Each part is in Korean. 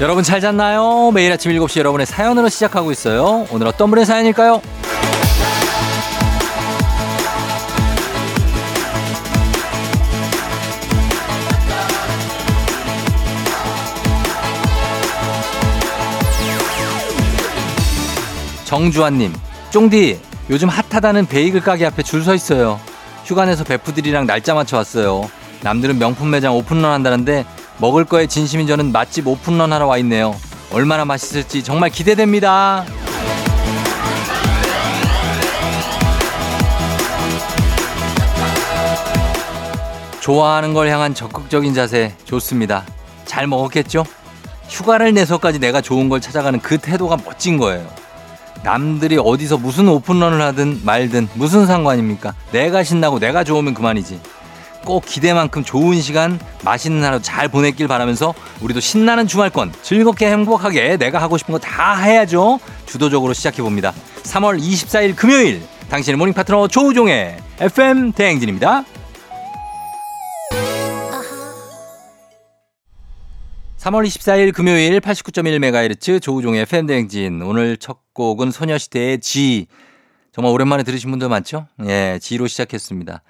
여러분 잘 잤나요? 매일 아침 7시 여러분의 사연으로 시작하고 있어요. 오늘 어떤 분의 사연일까요? 정주환님, 쫑디, 요즘 핫하다는 베이글 가게 앞에 줄 서 있어요. 휴가 내서 베프들이랑 날짜 맞춰 왔어요. 남들은 명품 매장 오픈런 한다는데 먹을 거에 진심인 저는 맛집 오픈런 하러 와 있네요. 얼마나 맛있을지 정말 기대됩니다. 좋아하는 걸 향한 적극적인 자세 좋습니다. 잘 먹었겠죠? 휴가를 내서까지 내가 좋은 걸 찾아가는 그 태도가 멋진 거예요. 남들이 어디서 무슨 오픈런을 하든 말든 무슨 상관입니까? 내가 신나고 내가 좋으면 그만이지. 꼭 기대만큼 좋은 시간, 맛있는 하루 잘 보냈길 바라면서 우리도 신나는 주말권 즐겁게 행복하게 내가 하고 싶은 거 다 해야죠. 주도적으로 시작해 봅니다. 3월 24일 금요일 당신의 모닝 파트너 조우종의 FM 대행진입니다. 3월 24일 금요일 89.1MHz 조우종의 FM 대행진 오늘 첫 곡은 소녀시대의 G 정말 오랜만에 들으신 분들 많죠? 예, G로 시작했습니다.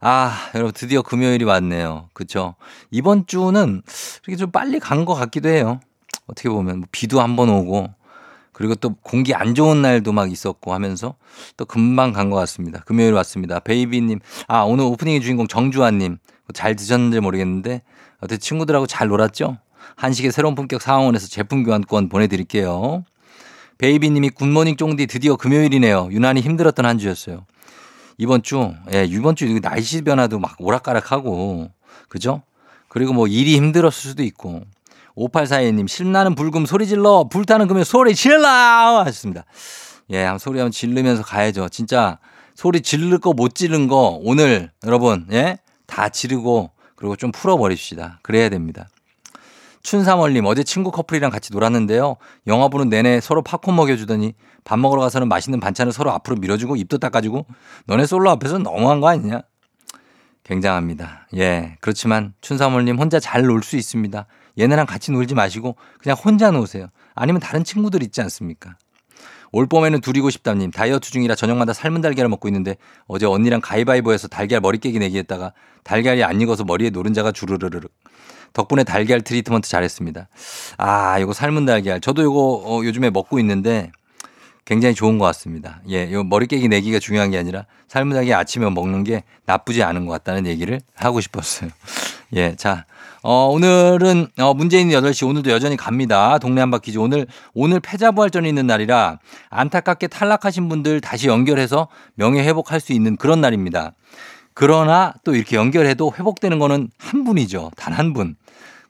아, 여러분 드디어 금요일이 왔네요. 그쵸? 이번 주는 이렇게 좀 빨리 간 것 같기도 해요. 어떻게 보면 뭐 비도 한 번 오고 그리고 또 공기 안 좋은 날도 막 있었고 하면서 또 금방 간 것 같습니다. 금요일 왔습니다. 베이비님, 아 오늘 오프닝의 주인공 정주환님 잘 드셨는지 모르겠는데 어떻게 친구들하고 잘 놀았죠? 한식의 새로운 품격 상황원에서 제품 교환권 보내드릴게요. 베이비님이 굿모닝 쫑디 드디어 금요일이네요. 유난히 힘들었던 한 주였어요. 이번 주, 예, 이번 주 날씨 변화도 막 오락가락하고, 그죠? 그리고 뭐 일이 힘들었을 수도 있고, 5842님, 신나는 불금 소리 질러, 불타는 금요 소리 질러! 하셨습니다. 예, 한번 소리 한번 질르면서 가야죠. 진짜 소리 지를 거 못 지른 거 오늘 여러분, 예? 다 지르고, 그리고 좀 풀어버립시다. 그래야 됩니다. 춘삼월님 어제 친구 커플이랑 같이 놀았는데요. 영화 보는 내내 서로 팝콘 먹여주더니 밥 먹으러 가서는 맛있는 반찬을 서로 앞으로 밀어주고 입도 닦아주고 너네 솔로 앞에서 너무한 거 아니냐? 굉장합니다. 예. 그렇지만 춘삼월님 혼자 잘 놀 수 있습니다. 얘네랑 같이 놀지 마시고 그냥 혼자 노세요. 아니면 다른 친구들 있지 않습니까? 올 봄에는 둘이고 싶다님 다이어트 중이라 저녁마다 삶은 달걀을 먹고 있는데 어제 언니랑 가위바위보해서 달걀 머리 깨기 내기 했다가 달걀이 안 익어서 머리에 노른자가 주르르르 덕분에 달걀 트리트먼트 잘했습니다. 아, 이거 삶은 달걀. 저도 이거 어, 요즘에 먹고 있는데 굉장히 좋은 것 같습니다. 예, 요 머리 깨기 내기가 중요한 게 아니라 삶은 달걀 아침에 먹는 게 나쁘지 않은 것 같다는 얘기를 하고 싶었어요. 예, 자. 어, 오늘은, 어, 문재인 8시 오늘도 여전히 갑니다. 동네 한 바퀴즈. 오늘, 오늘 패자부활전이 있는 날이라 안타깝게 탈락하신 분들 다시 연결해서 명예 회복할 수 있는 그런 날입니다. 그러나 또 이렇게 연결해도 회복되는 거는 한 분이죠. 단 한 분.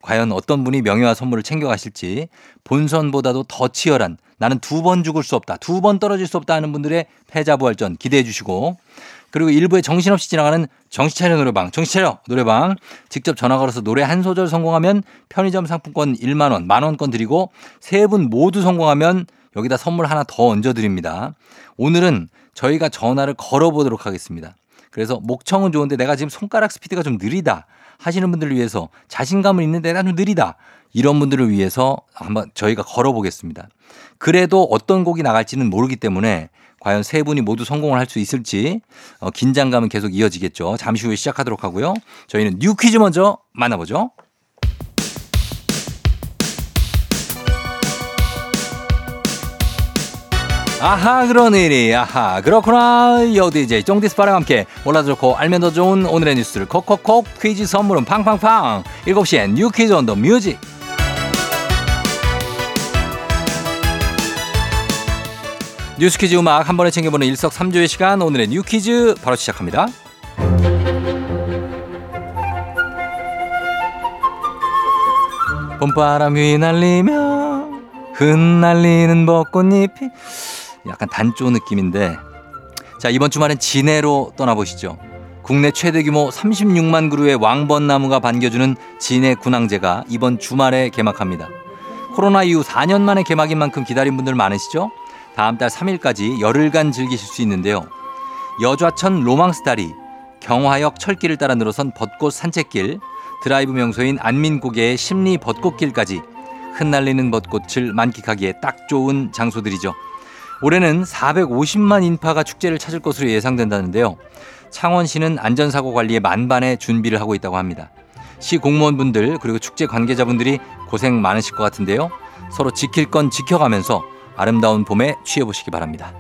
과연 어떤 분이 명예와 선물을 챙겨가실지 본선보다도 더 치열한 나는 두 번 죽을 수 없다. 두 번 떨어질 수 없다 하는 분들의 패자부활전 기대해 주시고 그리고 일부에 정신없이 지나가는 정신차려 노래방, 정신차려 노래방 직접 전화 걸어서 노래 한 소절 성공하면 편의점 상품권 1만 원, 만 원권 드리고 세 분 모두 성공하면 여기다 선물 하나 더 얹어 드립니다. 오늘은 저희가 전화를 걸어 보도록 하겠습니다. 그래서 목청은 좋은데 내가 지금 손가락 스피드가 좀 느리다 하시는 분들을 위해서 자신감은 있는데 내가 좀 느리다 이런 분들을 위해서 한번 저희가 걸어보겠습니다. 그래도 어떤 곡이 나갈지는 모르기 때문에 과연 세 분이 모두 성공을 할 수 있을지 어, 긴장감은 계속 이어지겠죠. 잠시 후에 시작하도록 하고요. 저희는 new 퀴즈 먼저 만나보죠. 아하 그런 일이 아하. 그렇구나. 여디제 쫑디스파랑 함께 몰라도 좋고 알면 더 좋은 오늘의 뉴스를 콕콕콕 퀴즈 선물은 팡팡팡. 7시엔 new 퀴즈 on the music. 뉴스 퀴즈 음악 한 번에 챙겨보는 일석삼조의 시간 오늘의 new 퀴즈 바로 시작합니다. 봄바람 휘날리며 흩날리는 벚꽃잎이 약간 단조 느낌인데 자 이번 주말엔 진해로 떠나보시죠. 국내 최대 규모 36만 그루의 왕벚나무가 반겨주는 진해 군항제가 이번 주말에 개막합니다. 코로나 이후 4년 만에 개막인 만큼 기다린 분들 많으시죠? 다음 달 3일까지 열흘간 즐기실 수 있는데요. 여좌천 로망스다리, 경화역 철길을 따라 늘어선 벚꽃 산책길, 드라이브 명소인 안민고개의 심리 벚꽃길까지 흩날리는 벚꽃을 만끽하기에 딱 좋은 장소들이죠. 올해는 450만 인파가 축제를 찾을 것으로 예상된다는데요. 창원시는 안전사고 관리에 만반의 준비를 하고 있다고 합니다. 시 공무원분들 그리고 축제 관계자분들이 고생 많으실 것 같은데요. 서로 지킬 건 지켜가면서 아름다운 봄에 취해보시기 바랍니다.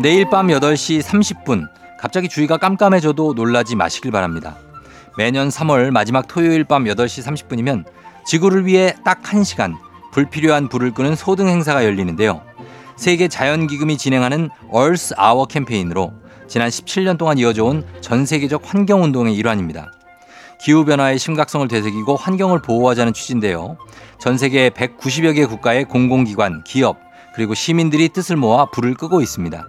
내일 밤 8시 30분 갑자기 주위가 깜깜해져도 놀라지 마시길 바랍니다. 매년 3월 마지막 토요일 밤 8시 30분이면 지구를 위해 딱 1시간 불필요한 불을 끄는 소등 행사가 열리는데요. 세계 자연기금이 진행하는 Earth Hour 캠페인으로 지난 17년 동안 이어져 온 전 세계적 환경 운동의 일환입니다. 기후 변화의 심각성을 되새기고 환경을 보호하자는 취지인데요. 전 세계 190여 개 국가의 공공기관, 기업, 그리고 시민들이 뜻을 모아 불을 끄고 있습니다.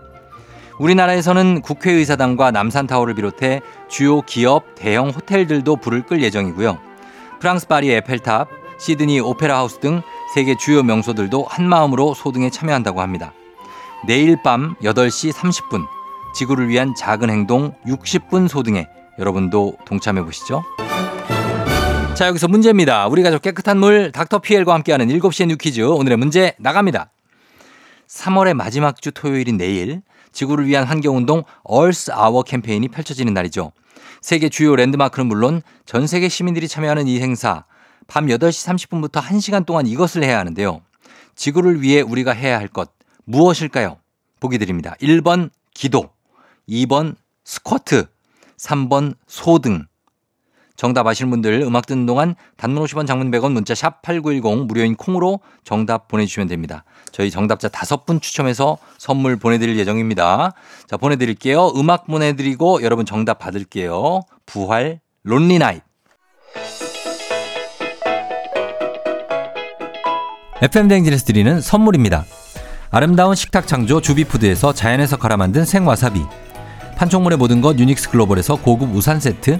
우리나라에서는 국회의사당과 남산타워를 비롯해 주요 기업, 대형 호텔들도 불을 끌 예정이고요. 프랑스 파리 에펠탑, 시드니 오페라 하우스 등 세계 주요 명소들도 한마음으로 소등에 참여한다고 합니다. 내일 밤 8시 30분 지구를 위한 작은 행동 60분 소등에 여러분도 동참해 보시죠. 자, 여기서 문제입니다. 우리 가족 깨끗한 물 닥터 피엘과 함께하는 7시의 new 퀴즈. 오늘의 문제 나갑니다. 3월의 마지막 주 토요일인 내일 지구를 위한 환경운동 얼스 아워 캠페인이 펼쳐지는 날이죠. 세계 주요 랜드마크는 물론 전 세계 시민들이 참여하는 이 행사 밤 8시 30분부터 1시간 동안 이것을 해야 하는데요. 지구를 위해 우리가 해야 할 것 무엇일까요? 보기 드립니다. 1번 기도, 2번 스쿼트, 3번 소등. 정답 아시는 분들 음악 듣는 동안 단문 50원 장문 100원 문자 샵 8910 무료인 콩으로 정답 보내주시면 됩니다. 저희 정답자 다섯 분 추첨해서 선물 보내드릴 예정입니다. 자, 보내드릴게요. 음악 보내드리고 여러분 정답 받을게요. 부활 Lonely Night. FM대행진에서 드리는 선물입니다. 아름다운 식탁 창조 주비푸드에서 자연에서 갈아 만든 생와사비. 판촉물의 모든 것 유닉스 글로벌에서 고급 우산 세트.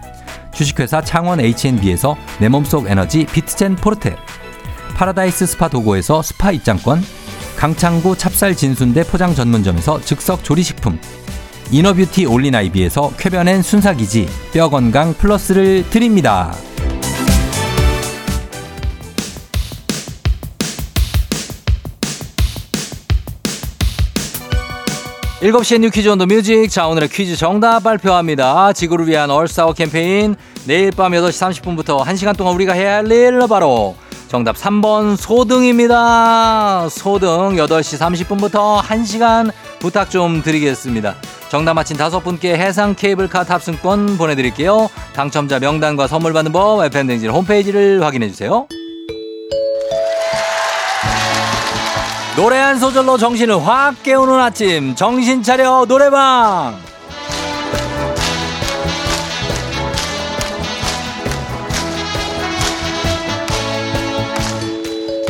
주식회사 창원 H&B에서 내 몸속 에너지 비트젠 포르테. 파라다이스 스파 도고에서 스파 입장권. 강창구 찹쌀 진순대 포장 전문점에서 즉석 조리식품. inner beauty 올린아이비에서 쾌변엔 순사기지 뼈 건강 플러스를 드립니다. 7시에 new 퀴즈 on the music. 자, 오늘의 퀴즈 정답 발표합니다. 지구를 위한 얼싸워 캠페인. 내일 밤 8시 30분부터 1시간 동안 우리가 해야 할 일 바로 정답 3번 소등입니다. 소등 8시 30분부터 1시간 부탁 좀 드리겠습니다. 정답 맞힌 다섯 분께 해상 케이블카 탑승권 보내드릴게요. 당첨자 명단과 선물 받는 법 FM댕진 홈페이지를 확인해주세요. 노래 한 소절로 정신을 확 깨우는 아침. 정신 차려 노래방.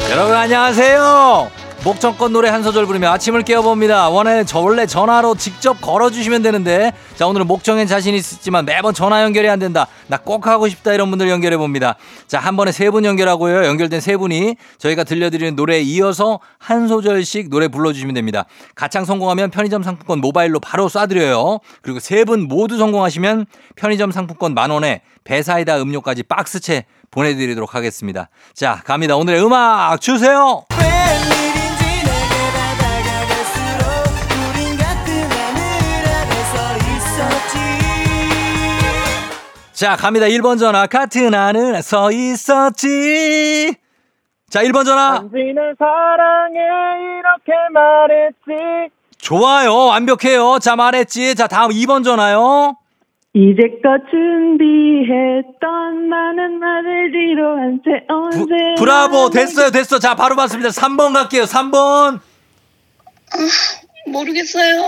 여러분 안녕하세요 목청껏 노래 한 소절 부르며 아침을 깨워봅니다. 원래 저 원래 전화로 직접 걸어주시면 되는데 자 오늘은 목청엔 자신 있지만 매번 전화 연결이 안 된다. 나 꼭 하고 싶다 이런 분들 연결해 봅니다. 자 한 번에 세 분 연결하고요. 연결된 세 분이 저희가 들려드리는 노래에 이어서 한 소절씩 노래 불러주시면 됩니다. 가창 성공하면 편의점 상품권 모바일로 바로 쏴드려요. 그리고 세 분 모두 성공하시면 편의점 상품권 만 원에 배사이다 음료까지 박스채 보내드리도록 하겠습니다. 자 갑니다. 오늘의 음악 주세요. 자, 갑니다. 1번 전화. 같은 하늘에 서 있었지. 자, 1번 전화. 당신을 사랑해 이렇게 말했지 좋아요. 완벽해요. 자, 말했지. 자, 다음 2번 전화요. 이제껏 준비했던 많은 말을 뒤로 한 채 부, 언제 브라보. 됐어요. 됐어. 자, 바로 봤습니다. 3번 갈게요. 3번. 모르겠어요.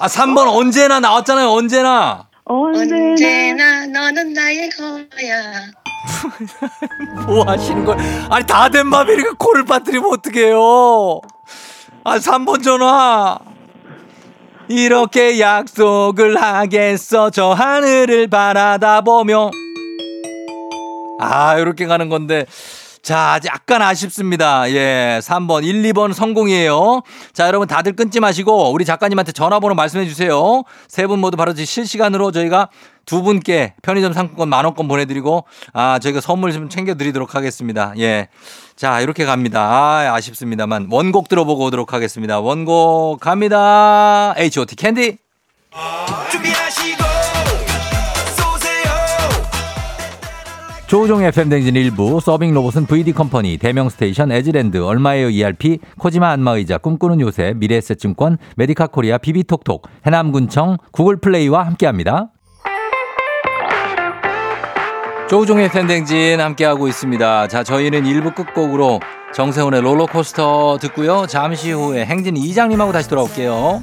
아, 3번 언제나 나왔잖아요. 언제나. 언제나 언제나 너는 나의 거야. 뭐 하시는 거예요? 아니, 다된 이렇게 코를 빠뜨리면 어떡해요? 아, 3번 전화. 이렇게 약속을 하겠어. 저 하늘을 바라다 보며. 아, 이렇게 가는 건데. 자, 약간 아쉽습니다. 예, 3번, 1, 2번 성공이에요. 자, 여러분 다들 끊지 마시고 우리 작가님한테 전화번호 말씀해 주세요. 세 분 모두 바로 실시간으로 저희가 두 분께 편의점 상품권 만 원권 보내드리고 아, 저희가 선물 좀 챙겨드리도록 하겠습니다. 예. 자, 이렇게 갑니다. 아, 아쉽습니다만 원곡 들어보고 오도록 하겠습니다. 원곡 갑니다. H.O.T. 캔디. 준비하시고 조우종 FM 대행진 일부 서빙 로봇은 VD 컴퍼니, 대명 스테이션, 에즈랜드, 얼마에요 ERP, 코지마 안마의자, 꿈꾸는 요새, 미래에셋증권, 메디카 코리아, 비비톡톡, 해남군청, 구글 플레이와 함께합니다. 조우종의 팬댕진 함께하고 있습니다. 자, 저희는 일부 끝곡으로 정세훈의 롤러코스터 듣고요. 잠시 후에 행진 이장님하고 다시 돌아올게요.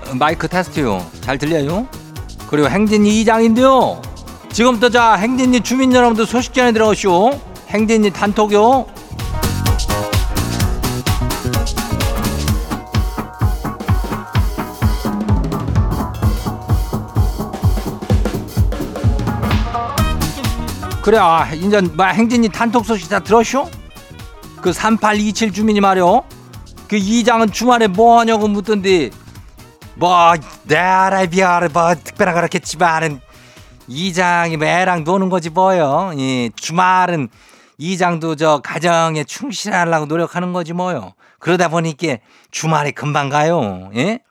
마이크 테스트요. 잘 들려요? 그리고 행진이 이장인데요. 지금부터 자, 행진이 주민 여러분들 소식 전해 들어오시오. 행진이 단톡요. 그래, 아, 뭐 행진이 단톡 소식 다 들었쇼? 그 3827 주민이 말이요. 그 이장은 주말에 뭐 하냐고 묻던데 뭐 나라 비하를 뭐 특별한 거렇겠지만은 이장이 뭐 애랑 노는 거지 뭐요. 이 주말은 이장도 저 가정에 충실하려고 노력하는 거지 뭐요. 그러다 보니까 주말이 금방 가요. 예?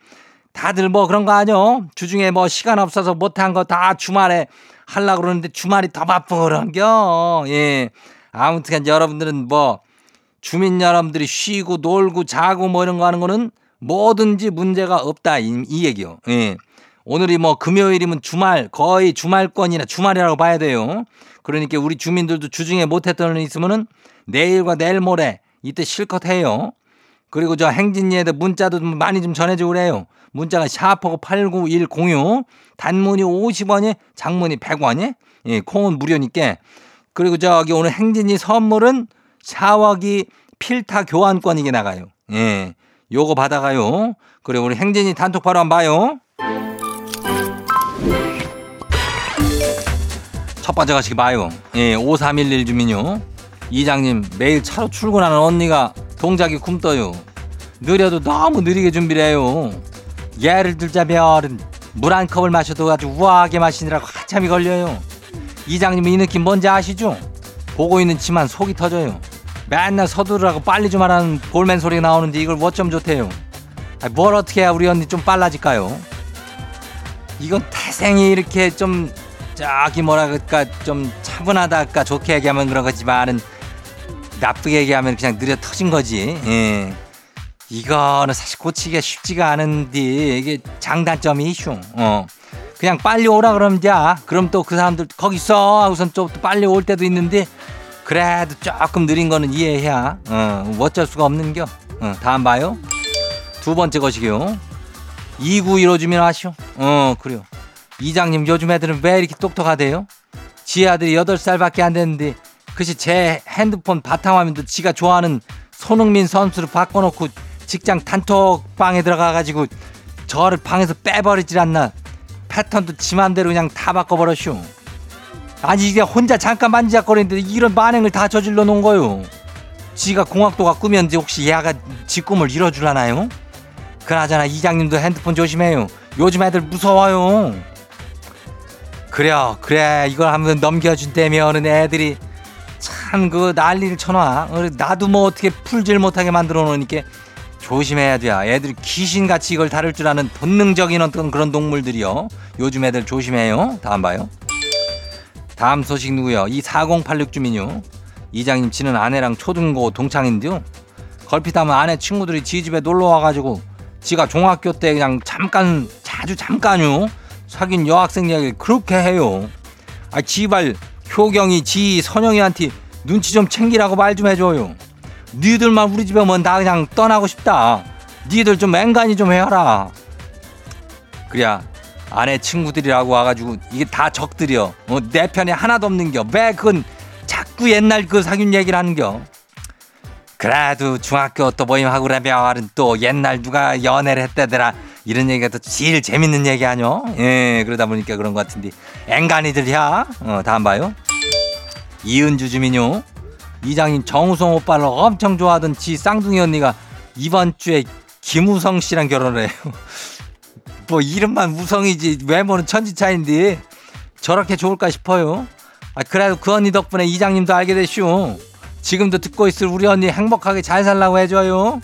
다들 뭐 그런 거 아니요? 주중에 뭐 시간 없어서 못한 거 다 주말에 하려고 그러는데 주말이 더 바쁘고 그런겨. 예. 아무튼 여러분들은 뭐 주민 여러분들이 쉬고 놀고 자고 뭐 이런 거 하는 거는 뭐든지 문제가 없다 이, 이 얘기요. 예. 오늘이 뭐 금요일이면 주말 거의 주말권이나 주말이라고 봐야 돼요. 그러니까 우리 주민들도 주중에 못했던 일 있으면은 내일과 내일 모레 이때 실컷 해요. 그리고 저 행진이에도 문자도 좀 많이 좀 전해주고 그래요. 문자가 샤프고 89106 단문이 50원이 장문이 100원이 예, 콩은 무료니까 그리고 저기 오늘 행진이 선물은 샤워기 필타 교환권이게 나가요. 예. 요거 받아가요. 그래, 우리 행진이 단톡 바로 한번 봐요. 첫 번째 가시기 봐요. 예, 5311 주민요. 이장님, 매일 차로 출근하는 언니가 동작이 굼떠요. 느려도 너무 느리게 준비를 해요. 예를 들자면, 물 한 컵을 마셔도 아주 우아하게 마시느라고 한참이 걸려요. 이장님 이 느낌 뭔지 아시죠? 보고 있는 치만 속이 터져요. 맨날 서두르라고 빨리 좀 하라는 볼멘 소리가 나오는데 이걸 뭐좀 좋대요. 뭘 어떻게 해야 우리 언니 좀 빨라질까요? 이건 태생이 이렇게 좀 저기 뭐라 그럴까 좀 차분하다 할까 좋게 얘기하면 그런 거지만은 나쁘게 얘기하면 그냥 느려 터진 거지. 예. 이거는 사실 고치기가 쉽지가 않은데 이게 장단점이 이슈. 어. 그냥 빨리 오라 그러면 돼. 그럼 또 그 사람들 거기 있어 하고선 또 빨리 올 때도 있는데 그래도 조금 느린 거는 이해해야 어, 뭐 어쩔 수가 없는겨. 어, 다음 봐요. 두 번째 것이요. 2915 주민 아시오? 어, 그래요. 이장님 요즘 애들은 왜 이렇게 똑똑하대요? 지 아들이 8살밖에 안 됐는데 그시 제 핸드폰 바탕화면도 지가 좋아하는 손흥민 선수로 바꿔놓고 직장 단톡방에 들어가가지고 저를 방에서 빼버리질 않나 패턴도 지 맘대로 그냥 다 바꿔버렸슈 아니 이게 혼자 잠깐 만지작거리는데 이런 만행을 다 저질러 놓은 거요. 지가 공학도가 꾸몄는지 혹시 얘가 지 꿈을 이뤄주려나요? 그나저나 이장님도 핸드폰 조심해요. 요즘 애들 무서워요. 그래요 그래. 이걸 한번 넘겨준다면은 애들이 참 그 난리를 쳐놔. 어, 나도 뭐 어떻게 풀질 못하게 만들어 놓으니까 조심해야 돼 애들이 귀신같이 이걸 다룰 줄 아는 본능적인 어떤 그런 동물들이요. 요즘 애들 조심해요. 다음 봐요 다음 소식 누구요 이 4086 주민요 이장님 치는 아내랑 초등고 동창인데요 걸핏하면 아내 친구들이 지 집에 놀러 와가지고 지가 중학교 때 그냥 잠깐 자주 잠깐요 사귄 여학생 이야기를 그렇게 해요. 아 지발 효경이 지 선영이한테 눈치 좀 챙기라고 말 좀 해줘요. 니들만 우리 집에 오면 나 그냥 떠나고 싶다. 니들 좀 맹간히 좀 해라. 그래야 아내 친구들이라고 와가지고 이게 다 적들이여. 어, 내 편에 하나도 없는겨. 왜 그건 자꾸 옛날 그 사귄 얘기를 하는겨. 그래도 중학교 또 모임하고 그러면 또 옛날 누가 연애를 했다더라 이런 얘기가 또 제일 재밌는 얘기 아니요? 예 그러다 보니까 그런 것 같은데 앵간이들이야 어 다음 봐요 이은주 주민요 이장님 정우성 오빠를 엄청 좋아하던 지 쌍둥이 언니가 이번 주에 김우성 씨랑 결혼을 해요 뭐 이름만 우성이지 외모는 천지 차인데 저렇게 좋을까 싶어요 아 그래도 그 언니 덕분에 이장님도 알게 됐슈 지금도 듣고 있을 우리 언니 행복하게 잘 살라고 해줘요.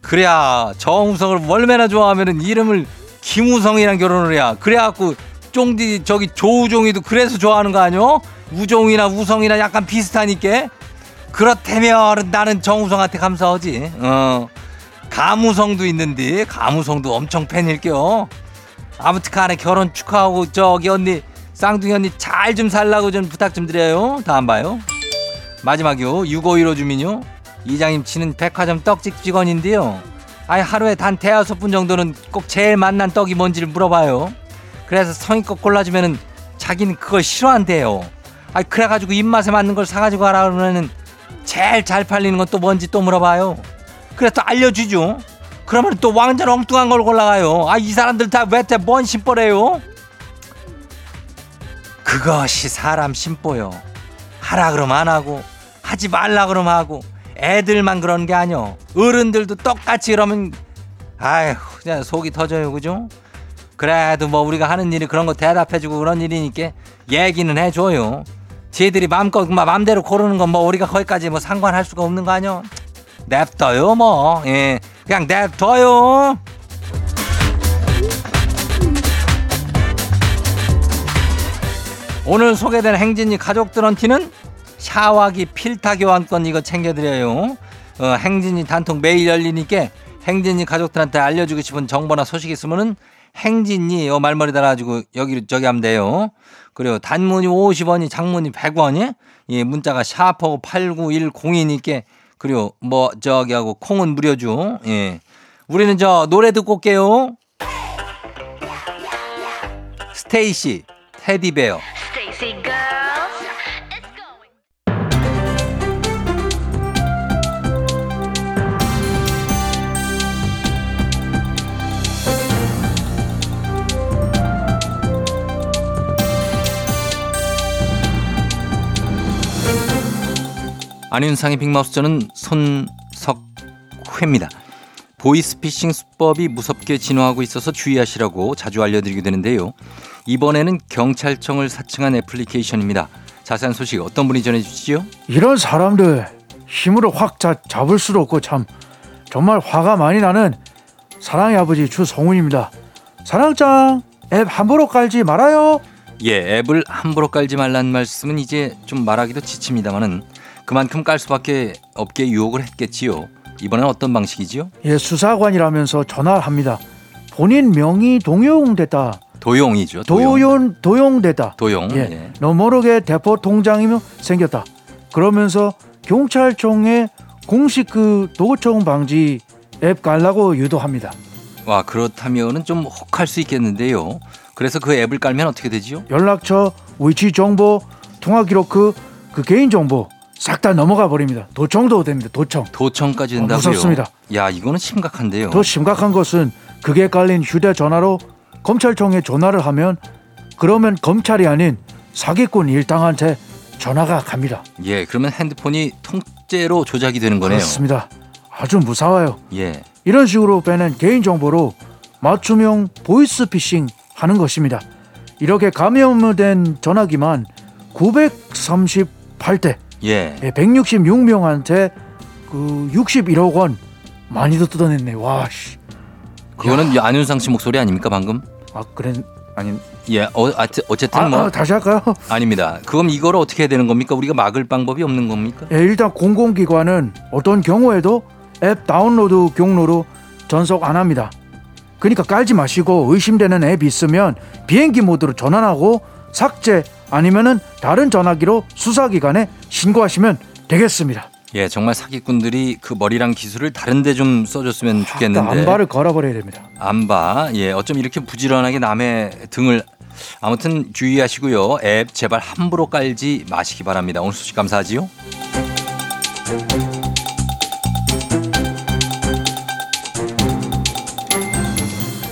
그래야 정우성을 얼마나 좋아하면은 이름을 김우성이랑 결혼을 해야. 그래갖고 쫑디 저기 조우종이도 그래서 좋아하는 거 아니요? 우종이나 우성이나 약간 비슷하니까. 그렇다면 나는 정우성한테 감사하지. 어. 가무성도 있는데 가무성도 엄청 팬일게요. 아무튼 간에 결혼 축하하고 저기 언니 쌍둥이 언니 잘 좀 살라고 좀 부탁 좀 드려요. 다음 봐요. 마지막이요. 6515 주민요. 이장님 치는 백화점 떡집 직원인데요. 아예 하루에 단 대여섯 분 정도는 꼭 제일 맛난 떡이 뭔지를 물어봐요. 그래서 성의껏 골라주면은 자기는 그걸 싫어한대요. 아 그래가지고 입맛에 맞는 걸 사가지고 가라 그러면은 제일 잘 팔리는 건 또 뭔지 또 물어봐요. 그래 또 알려주죠. 그러면 또 완전 엉뚱한 걸 골라가요. 아 이 사람들 다 왜뭔 심보래요? 그것이 사람 심보요. 하라 그러면 안 하고 하지 말라 그러면 하고 애들만 그런 게 아니여 어른들도 똑같이 그러면 아휴 그냥 속이 터져요 그죠 그래도 뭐 우리가 하는 일이 그런 거 대답해주고 그런 일이니까 얘기는 해줘요 쟤들이 마음껏 막 맘대로 고르는 건 뭐 우리가 거기까지 뭐 상관할 수가 없는 거 아니여 냅둬요 뭐 예, 그냥 냅둬요 오늘 소개된 행진이 가족들한테는 샤워기 필터 교환권 이거 챙겨드려요. 어, 행진이 단통 매일 열리니까 행진이 가족들한테 알려주고 싶은 정보나 소식 있으면은 행진이 요 말머리 달아가지고 여기 저기 하면 돼요. 그리고 단문이 50원이 장문이 100원이 예, 문자가 샤퍼 8910이니까 그리고 뭐 저기 하고 콩은 무료죠. 예. 우리는 저 노래 듣고 올게요. 스테이시 테디베어 girls, 안윤상의 빅마우스 저는 손석회입니다. 보이스피싱 수법이 무섭게 진화하고 있어서 주의하시라고 자주 알려드리게 되는데요. 이번에는 경찰청을 사칭한 애플리케이션입니다. 자세한 소식 어떤 분이 전해주시죠? 이런 사람들 힘으로 확 자, 잡을 수도 없고 참 정말 화가 많이 나는 사랑의 아버지 주성훈입니다. 사랑짱 앱 함부로 깔지 말아요. 예, 앱을 함부로 깔지 말라는 말씀은 이제 좀 말하기도 지칩니다만은 그만큼 깔 수밖에 없게 유혹을 했겠지요. 이번엔 어떤 방식이지요? 예, 수사관이라면서 전화를 합니다. 본인 명의 동용됐다. 도용이죠. 도용. 도용 도용됐다. 도용. 예, 예. 너 모르게 대포 통장이며 생겼다. 그러면서 경찰청에 공식 그 도청 방지 앱 깔라고 유도합니다. 와 그렇다면은 좀 혹할 수 있겠는데요. 그래서 그 앱을 깔면 어떻게 되지요? 연락처, 위치 정보, 통화 기록 그, 그 개인 정보 싹 다 넘어가 버립니다. 도청도 됩니다. 도청. 도청까지 어, 된다고요? 무섭습니다. 야 이거는 심각한데요. 더 심각한 것은 그게 깔린 휴대전화로 검찰청에 전화를 하면 그러면 검찰이 아닌 사기꾼 일당한테 전화가 갑니다. 예, 그러면 핸드폰이 통째로 조작이 되는 거네요. 그렇습니다. 아주 무서워요. 예. 이런 식으로 빼낸 개인 정보로 맞춤형 보이스 피싱 하는 것입니다. 이렇게 감염된 전화기만 938대, 예. 166명한테 그 61억 원 많이도 뜯어냈네. 와 씨. 그거는 안윤상 씨 목소리 아닙니까 방금? 아 그래 아니 예. 어, 어쨌든 아, 뭐 아, 다시 할까요? 아닙니다. 그럼 이걸 어떻게 해야 되는 겁니까? 우리가 막을 방법이 없는 겁니까? 예, 일단 공공기관은 어떤 경우에도 앱 다운로드 경로로 전속 안 합니다. 그러니까 깔지 마시고 의심되는 앱이 있으면 비행기 모드로 전환하고 삭제 아니면은 다른 전화기로 수사기관에 신고하시면 되겠습니다. 예, 정말 사기꾼들이 그 머리랑 기술을 다른데 좀 써줬으면 좋겠는데. 안바를 걸어버려야 됩니다. 안바. 예, 어쩜 이렇게 부지런하게 남의 등을 아무튼 주의하시고요. 앱 제발 함부로 깔지 마시기 바랍니다. 오늘 소식 감사하지요.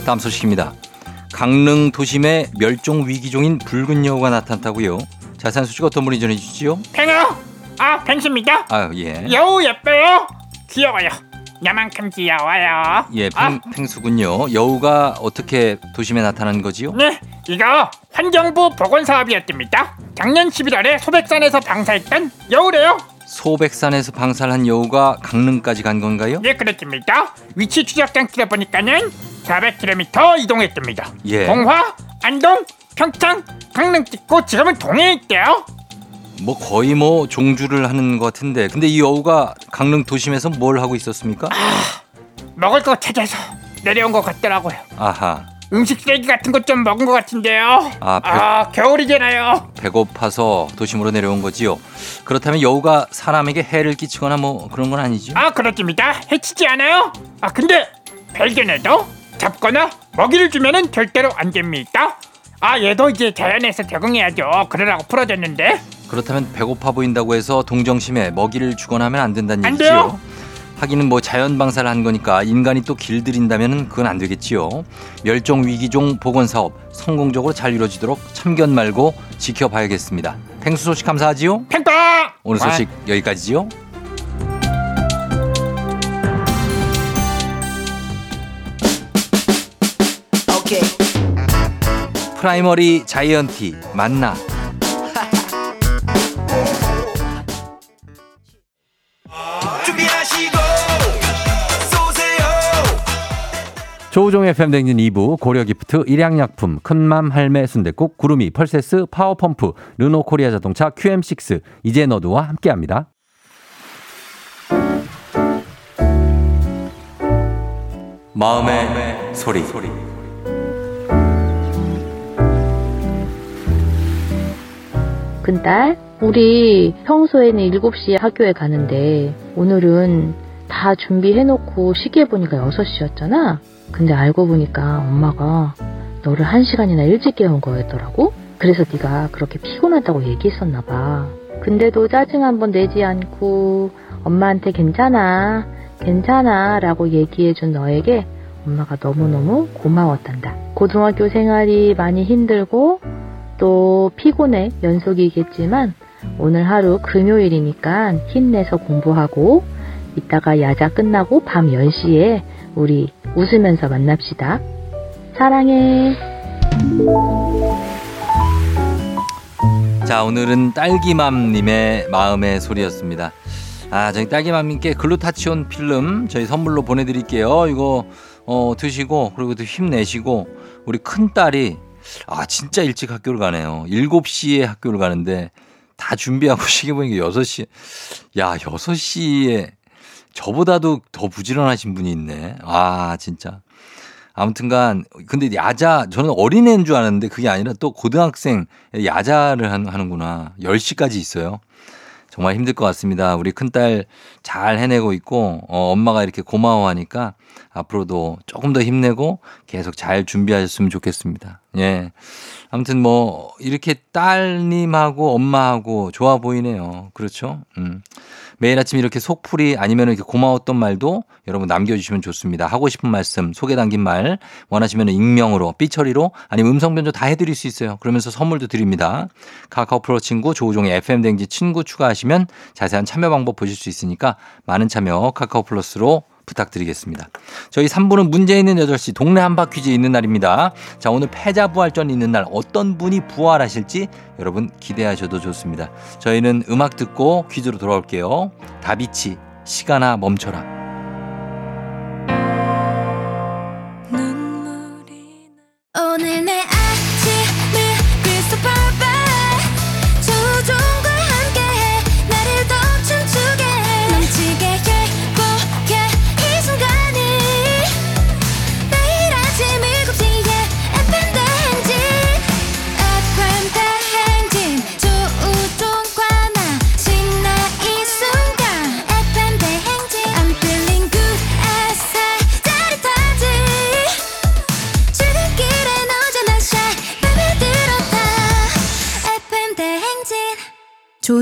다음 소식입니다. 강릉 도심에 멸종 위기종인 붉은 여우가 나타났다고요. 자세한 소식 어떤 분이 전해주시죠? 팽아 아 팽수입니다 아 예. 여우 예뻐요 귀여워요 나만큼 귀여워요 예, 아, 팽, 팽수군요. 여우가 어떻게 도심에 나타난 거지요? 네 이거 환경부 보건사업이었답니다 작년 11월에 소백산에서 방사했던 여우래요 소백산에서 방사한 여우가 강릉까지 간 건가요? 예 그렇답니다 위치 추적장 틀어보니까는 400km 이동했답니다. 예. 동화 안동 평창 강릉 찍고 지금은 동해에 있대요. 뭐 거의 뭐 종주를 하는 것 같은데. 근데 이 여우가 강릉 도심에서 뭘 하고 있었습니까? 먹을 거 찾아서 내려온 것 같더라고요. 아하. 음식 쓰레기 같은 것 좀 먹은 것 같은데요. 아, 배- 아 겨울이잖아요. 배고파서 도심으로 내려온 거지요. 그렇다면 여우가 사람에게 해를 끼치거나 뭐 그런 건 아니죠? 아 그렇습니다. 해치지 않아요. 아 근데 발견해도 잡거나 먹이를 주면은 절대로 안 됩니다 아 얘도 이제 자연에서 적응해야죠 그러라고 풀어줬는데 그렇다면 배고파 보인다고 해서 동정심에 먹이를 주거나 하면 안 된다는 안 얘기지요. 하기는 뭐 자연 방사를 한 거니까 인간이 또 길들인다면 그건 안 되겠지요. 멸종 위기종 복원 사업 성공적으로 잘 이루어지도록 참견 말고 지켜봐야겠습니다. 펭수 소식 감사하지요. 팽빵 오늘 소식 여기까지지요. 프라이머리 자이언티 만나. 조우종의 팬댕진 2부 고려기프트 일양약품 큰맘 할매 순대국 구름이 펄세스 파워펌프 르노코리아 자동차 QM6 이제 너도와 함께합니다. 마음의 소리. 큰딸, 우리 평소에는 7시에 학교에 가는데 오늘은 다 준비해놓고 시계 보니까 6시였잖아? 근데 알고 보니까 엄마가 너를 1시간이나 일찍 깨운 거였더라고? 그래서 네가 그렇게 피곤하다고 얘기했었나 봐. 근데도 짜증 한번 내지 않고 엄마한테 괜찮아, 괜찮아 라고 얘기해준 너에게 엄마가 너무너무 고마웠단다. 고등학교 생활이 많이 힘들고 또 피곤해 연속이겠지만 오늘 하루 금요일이니까 힘내서 공부하고 이따가 야자 끝나고 밤 10시에 우리 웃으면서 만납시다. 사랑해. 자, 오늘은 딸기맘님의 마음의 소리였습니다. 아, 저희 딸기맘님께 글루타치온 필름 저희 선물로 보내드릴게요. 이거 어, 드시고 그리고 또 힘내시고 우리 큰 딸이 아, 진짜 일찍 학교를 가네요. 7시에 학교를 가는데 다 준비하고 시계 보니까 6시. 야, 6시에 저보다도 더 부지런하신 분이 있네. 아, 진짜. 아무튼간 근데 야자 저는 어린애인 줄 알았는데 그게 아니라 또 고등학생 야자를 한- 하는구나. 10시까지 있어요. 정말 힘들 것 같습니다. 우리 큰딸 잘 해내고 있고 어, 엄마가 이렇게 고마워하니까 앞으로도 조금 더 힘내고 계속 잘 준비하셨으면 좋겠습니다. 예. 아무튼 뭐 이렇게 딸님하고 엄마하고 좋아 보이네요. 그렇죠? 음. 매일 아침 이렇게 속풀이 아니면 이렇게 고마웠던 말도 여러분 남겨주시면 좋습니다. 하고 싶은 말씀, 소개 담긴 말 원하시면 익명으로, 삐처리로 아니면 음성 변조 다 해드릴 수 있어요. 그러면서 선물도 드립니다. 카카오 프로 친구 조우종의 FM 댕지 친구 추가하시면 자세한 참여 방법 보실 수 있으니까 많은 참여 카카오 플러스로 부탁드리겠습니다. 저희 3부는 문제 있는 8시 동네 한바 퀴즈 있는 날입니다. 자, 오늘 패자 부활전 있는 날 어떤 분이 부활하실지 여러분 기대하셔도 좋습니다. 저희는 음악 듣고 퀴즈로 돌아올게요. 다비치, 시간아 멈춰라. 오늘 내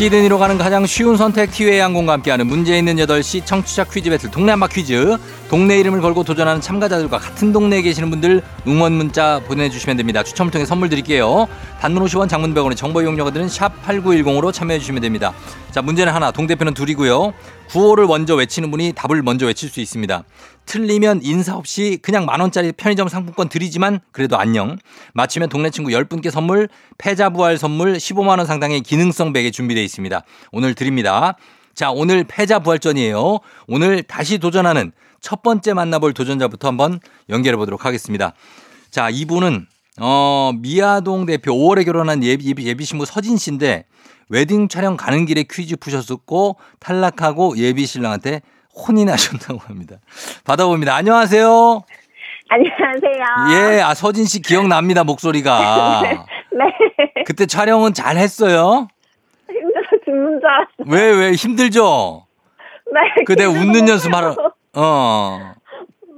시드니로 가는 가장 쉬운 선택 티웨이 항공과 함께하는 문제 있는 8시 청취자 퀴즈 배틀 한바 퀴즈 동네 이름을 걸고 도전하는 참가자들과 같은 동네에 계시는 분들 응원 문자 보내주시면 됩니다. 추첨을 통해 선물 드릴게요. 단문 50원 장문 100원의 정보 이용료가 드는 샵 8910으로 참여해 주시면 됩니다. 자 문제는 하나 동대표는 둘이고요. 구호를 먼저 외치는 분이 답을 먼저 외칠 수 있습니다. 틀리면 인사 없이 그냥 만원짜리 편의점 상품권 드리지만 그래도 안녕. 맞추면 동네 친구 10분께 선물, 패자부활 선물 15만원 상당의 기능성 베개 준비되어 있습니다. 오늘 드립니다. 자, 오늘 패자부활전이에요. 오늘 다시 도전하는 첫 번째 만나볼 도전자부터 한번 연결해 보도록 하겠습니다. 자, 이분은, 어, 미아동 대표 5월에 결혼한 예비, 예비, 신부 서진 씨인데 웨딩 촬영 가는 길에 퀴즈 푸셨었고 탈락하고 예비 신랑한테 혼이 나셨다고 합니다. 받아봅니다. 안녕하세요. 안녕하세요. 예, 아, 서진 씨 기억납니다, 목소리가. 네. 그때 촬영은 잘 했어요? 힘들어 죽는 줄 알았어요. 왜, 왜, 힘들죠? 네. 그때 웃는 연습하러, 어.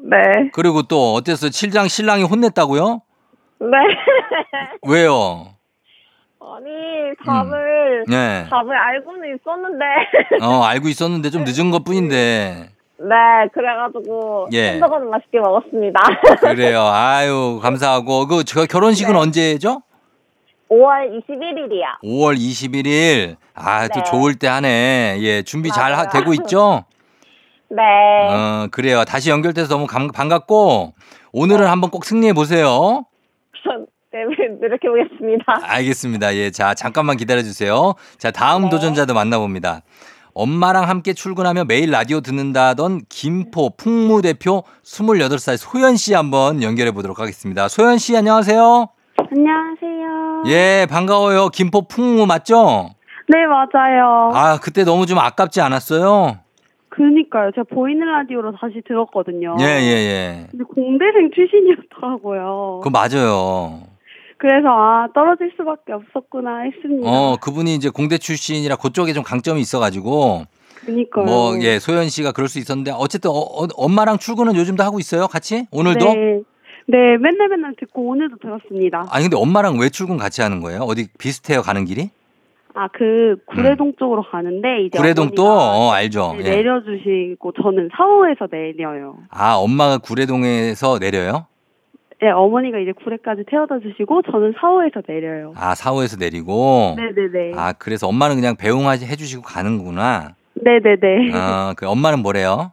네. 그리고 또 어땠어요? 칠장 신랑이 혼냈다고요? 네. 왜요? 아니, 답을, 네. 답을 알고는 있었는데. 어, 알고 있었는데 좀 늦은 것 뿐인데. 네, 그래가지고. 예. 햄버거는 맛있게 먹었습니다. 그래요. 아유, 감사하고. 그, 저 결혼식은 네. 언제죠? 5월 21일이야. 5월 21일. 아, 또 네. 좋을 때 하네. 예, 준비 잘 하- 맞아요. 되고 있죠? 네. 어, 그래요. 다시 연결돼서 너무 감- 반갑고, 오늘은 한번 꼭 승리해 보세요. 네, 노력해 보겠습니다. 알겠습니다. 예, 자, 잠깐만 기다려 주세요. 자, 다음 네. 도전자도 만나봅니다. 엄마랑 함께 출근하며 매일 라디오 듣는다던 김포 풍무 대표 28살 소연 씨 한번 연결해 보도록 하겠습니다. 소연 씨, 안녕하세요. 안녕하세요. 예, 반가워요. 김포 풍무 맞죠? 네, 맞아요. 아, 그때 너무 좀 아깝지 않았어요? 그니까요. 제가 보이는 라디오로 다시 들었거든요. 예, 예, 예. 근데 공대생 출신이었더라고요. 그거 맞아요. 그래서 아 떨어질 수밖에 없었구나 했습니다. 어, 그분이 이제 공대 출신이라 그쪽에 좀 강점이 있어가지고, 그니까요. 뭐, 예, 소연 씨가 그럴 수 있었는데, 어쨌든 어, 어, 엄마랑 출근은 요즘도 하고 있어요? 같이? 오늘도? 네, 네, 맨날 맨날 듣고 오늘도 들었습니다. 아니, 근데 엄마랑 왜 출근 같이 하는 거예요? 어디 비슷해요, 가는 길이? 아 그 구례동 쪽으로 가는데 이제 음. 구례동 또? 어, 알죠. 네, 예. 내려주시고 저는 사호에서 내려요. 아, 엄마가 구례동에서 내려요? 네, 어머니가 이제 구례까지 태워다 주시고 저는 사호에서 내려요. 아, 사호에서 내리고. 네 네 네. 아, 그래서 엄마는 그냥 배웅하지 해 주시고 가는구나. 네 네네. 어, 그 엄마는 뭐래요?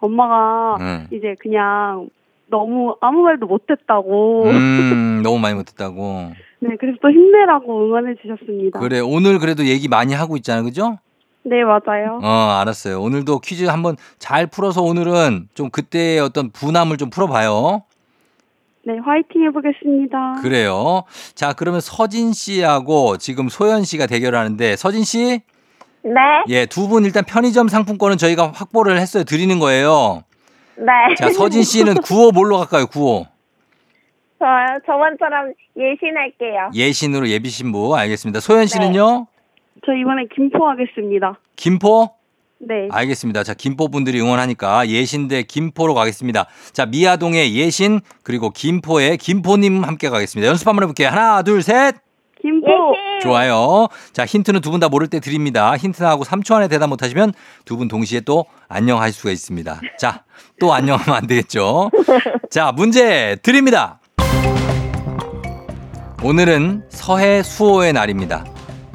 엄마가 응. 이제 그냥 너무 아무 말도 못했다고. 음, 너무 많이 못했다고. 네, 그래서 또 힘내라고 응원해 주셨습니다. 그래, 오늘 그래도 얘기 많이 하고 있잖아, 그죠? 네, 맞아요. 어, 알았어요. 오늘도 퀴즈 한번 잘 풀어서 오늘은 좀 그때의 어떤 분함을 좀 풀어봐요. 네, 화이팅 해보겠습니다. 그래요. 자, 그러면 서진 씨하고 지금 소연 씨가 대결하는데, 서진 씨? 네, 예, 두 분 일단 편의점 상품권은 저희가 확보를 했어요. 드리는 거예요. 네. 자, 서진 씨는 구호 뭘로 갈까요, 구호? 저요? 저번처럼 예신할게요. 예신으로 예비신부. 알겠습니다. 소연 씨는요? 저 이번에 김포 하겠습니다. 김포? 네. 알겠습니다. 자, 김포 분들이 응원하니까 예신 대 김포로 가겠습니다. 자, 미아동의 예신, 그리고 김포의 김포님 함께 가겠습니다. 연습 한번 해볼게요. 하나, 둘, 셋. 김포. 예신. 좋아요. 자, 힌트는 두 분 다 모를 때 드립니다. 힌트 나하고 3초 안에 대답 못하시면 두 분 동시에 또 안녕할 수가 있습니다. 자, 또 안녕하면 안 되겠죠. 자, 문제 드립니다. 오늘은 서해 수호의 날입니다.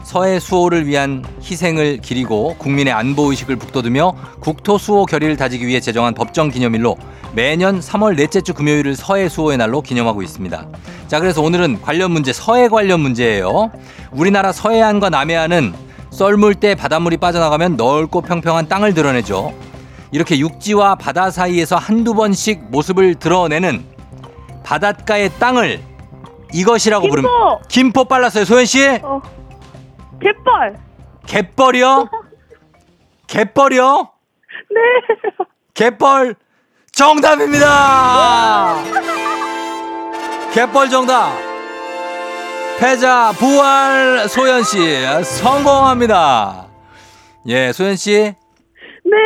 서해 수호를 위한 희생을 기리고 국민의 안보 의식을 북돋으며 국토 수호 결의를 다지기 위해 제정한 법정 기념일로 매년 3월 넷째 주 금요일을 서해 수호의 날로 기념하고 있습니다. 자, 그래서 오늘은 관련 문제, 서해 관련 문제예요. 우리나라 서해안과 남해안은 썰물 때 바닷물이 빠져나가면 넓고 평평한 땅을 드러내죠. 이렇게 육지와 바다 사이에서 한두 번씩 모습을 드러내는 바닷가의 땅을 이것이라고 김포. 부릅니다. 김포 빨랐어요, 소연 씨. 어. 갯벌. 갯벌이요? 갯벌이요? 네. 갯벌 정답입니다. 갯벌 정답. 패자 부활 소연 씨 성공합니다. 예, 소연 씨 네.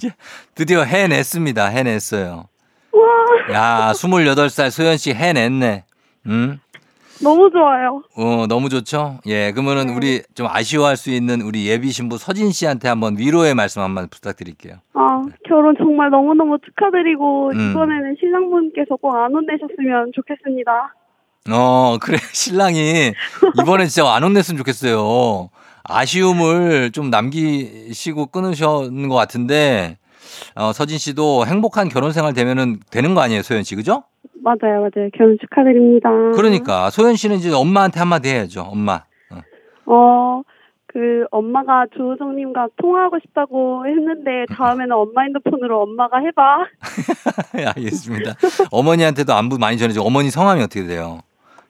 드디어 해냈습니다. 해냈어요. 와, 야, 28살 소연 씨 해냈네. 음? 너무 좋아요. 어, 너무 좋죠? 예, 그러면은 우리 좀 아쉬워할 수 있는 우리 예비 신부 서진 씨한테 한번 위로의 말씀 한번 부탁드릴게요. 아, 결혼 정말 너무너무 축하드리고 음. 이번에는 신랑분께서 꼭 안 혼내셨으면 좋겠습니다. 어, 그래. 신랑이 이번에 진짜 안 혼냈으면 좋겠어요. 아쉬움을 좀 남기시고 끊으셨는 것 같은데, 어, 서진 씨도 행복한 결혼 생활 되면은 되는 거 아니에요, 소연 씨, 그죠? 맞아요, 맞아요. 결혼 축하드립니다. 그러니까, 소연 씨는 이제 엄마한테 한마디 해야죠, 엄마. 어. 어, 그 엄마가 조우정님과 통화하고 싶다고 했는데 다음에는 엄마 핸드폰으로 엄마가 해봐. 알겠습니다. 어머니한테도 안부 많이 전해주고, 어머니 성함이 어떻게 돼요?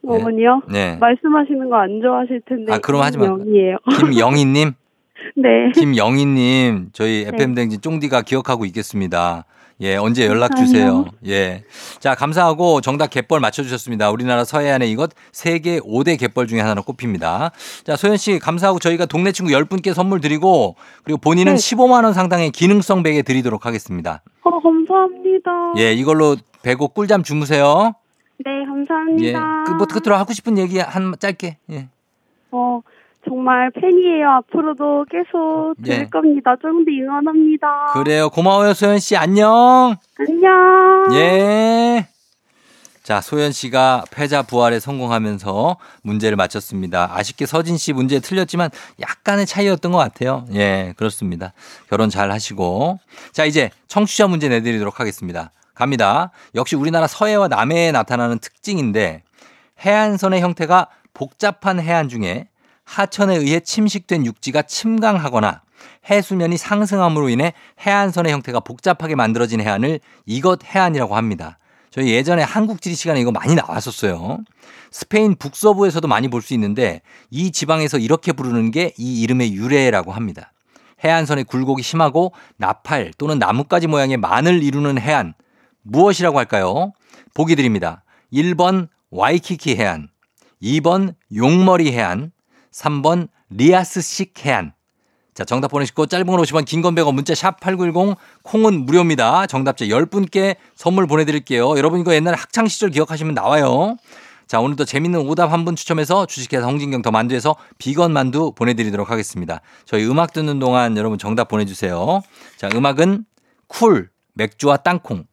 네. 어머니요? 네. 말씀하시는 거 안 좋아하실 텐데. 아, 그럼 하지 마. 영이에요. 김영희님? 네. 김영희님, 저희 FM댕진 쫑디가 기억하고 있겠습니다. 예, 언제 연락 주세요. 예. 자, 감사하고 정답 갯벌 맞춰주셨습니다. 우리나라 서해안에 이것 세계 5대 갯벌 중에 하나로 꼽힙니다. 자, 소연 씨, 감사하고 저희가 동네 친구 10분께 선물 드리고, 그리고 본인은 네. 15만 원 상당의 기능성 베개 드리도록 하겠습니다. 어, 감사합니다. 예, 이걸로 배고 꿀잠 주무세요. 네, 예. 감사합니다. 그, 뭐, 끝으로 하고 싶은 얘기 한, 짧게. 예. 어, 정말 팬이에요. 앞으로도 계속 들을 예. 겁니다. 쫑디 응원합니다. 그래요. 고마워요, 소연 씨. 안녕. 안녕. 예. 자, 소연 씨가 패자 부활에 성공하면서 문제를 맞췄습니다. 아쉽게 서진 씨 문제 틀렸지만 약간의 차이였던 것 같아요. 예, 그렇습니다. 결혼 잘 하시고. 자, 이제 청취자 문제 내드리도록 하겠습니다. 갑니다. 역시 우리나라 서해와 남해에 나타나는 특징인데 해안선의 형태가 복잡한 해안 중에 하천에 의해 침식된 육지가 침강하거나 해수면이 상승함으로 인해 해안선의 형태가 복잡하게 만들어진 해안을 이것 해안이라고 합니다. 저희 예전에 한국 지리 시간에 이거 많이 나왔었어요. 스페인 북서부에서도 많이 볼 수 있는데 이 지방에서 이렇게 부르는 게 이 이름의 유래라고 합니다. 해안선의 굴곡이 심하고 나팔 또는 나뭇가지 모양의 만을 이루는 해안 무엇이라고 할까요? 보기 드립니다. 1번 와이키키 해안, 2번 용머리 해안, 3번 리아스식 해안. 자, 정답 보내시고 짧은 건 50원, 긴 건 100원, 문자 샵 8910, 콩은 무료입니다. 정답자 10분께 선물 보내드릴게요. 여러분 이거 옛날에 학창시절 기억하시면 나와요. 자, 오늘도 재밌는 오답 한 분 추첨해서 주식회사 홍진경 더 만두에서 비건 만두 보내드리도록 하겠습니다. 저희 음악 듣는 동안 여러분 정답 보내주세요. 자, 음악은 쿨, 맥주와 땅콩.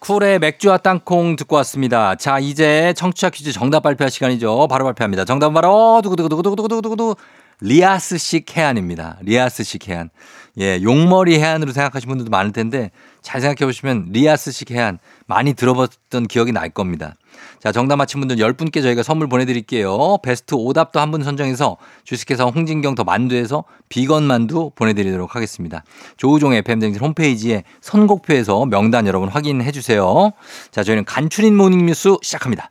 쿨의 맥주와 땅콩 듣고 왔습니다. 자, 이제 청취자 퀴즈 정답 발표할 시간이죠. 바로 발표합니다. 정답은 바로 두구두구두구두구두구두구 리아스식 해안입니다. 리아스식 해안. 예, 용머리 해안으로 생각하시는 분들도 많을 텐데 잘 생각해 보시면 리아스식 해안 많이 들어봤던 기억이 날 겁니다. 자, 정답 맞힌 분들 10분께 저희가 선물 보내드릴게요. 베스트 오답도 한 분 선정해서 주식회사 홍진경 더 만두에서 비건 만두 보내드리도록 하겠습니다. 조우종의 FM댕진 홈페이지에 선곡표에서 명단 여러분 확인해 주세요. 자, 저희는 간추린 모닝뉴스 시작합니다.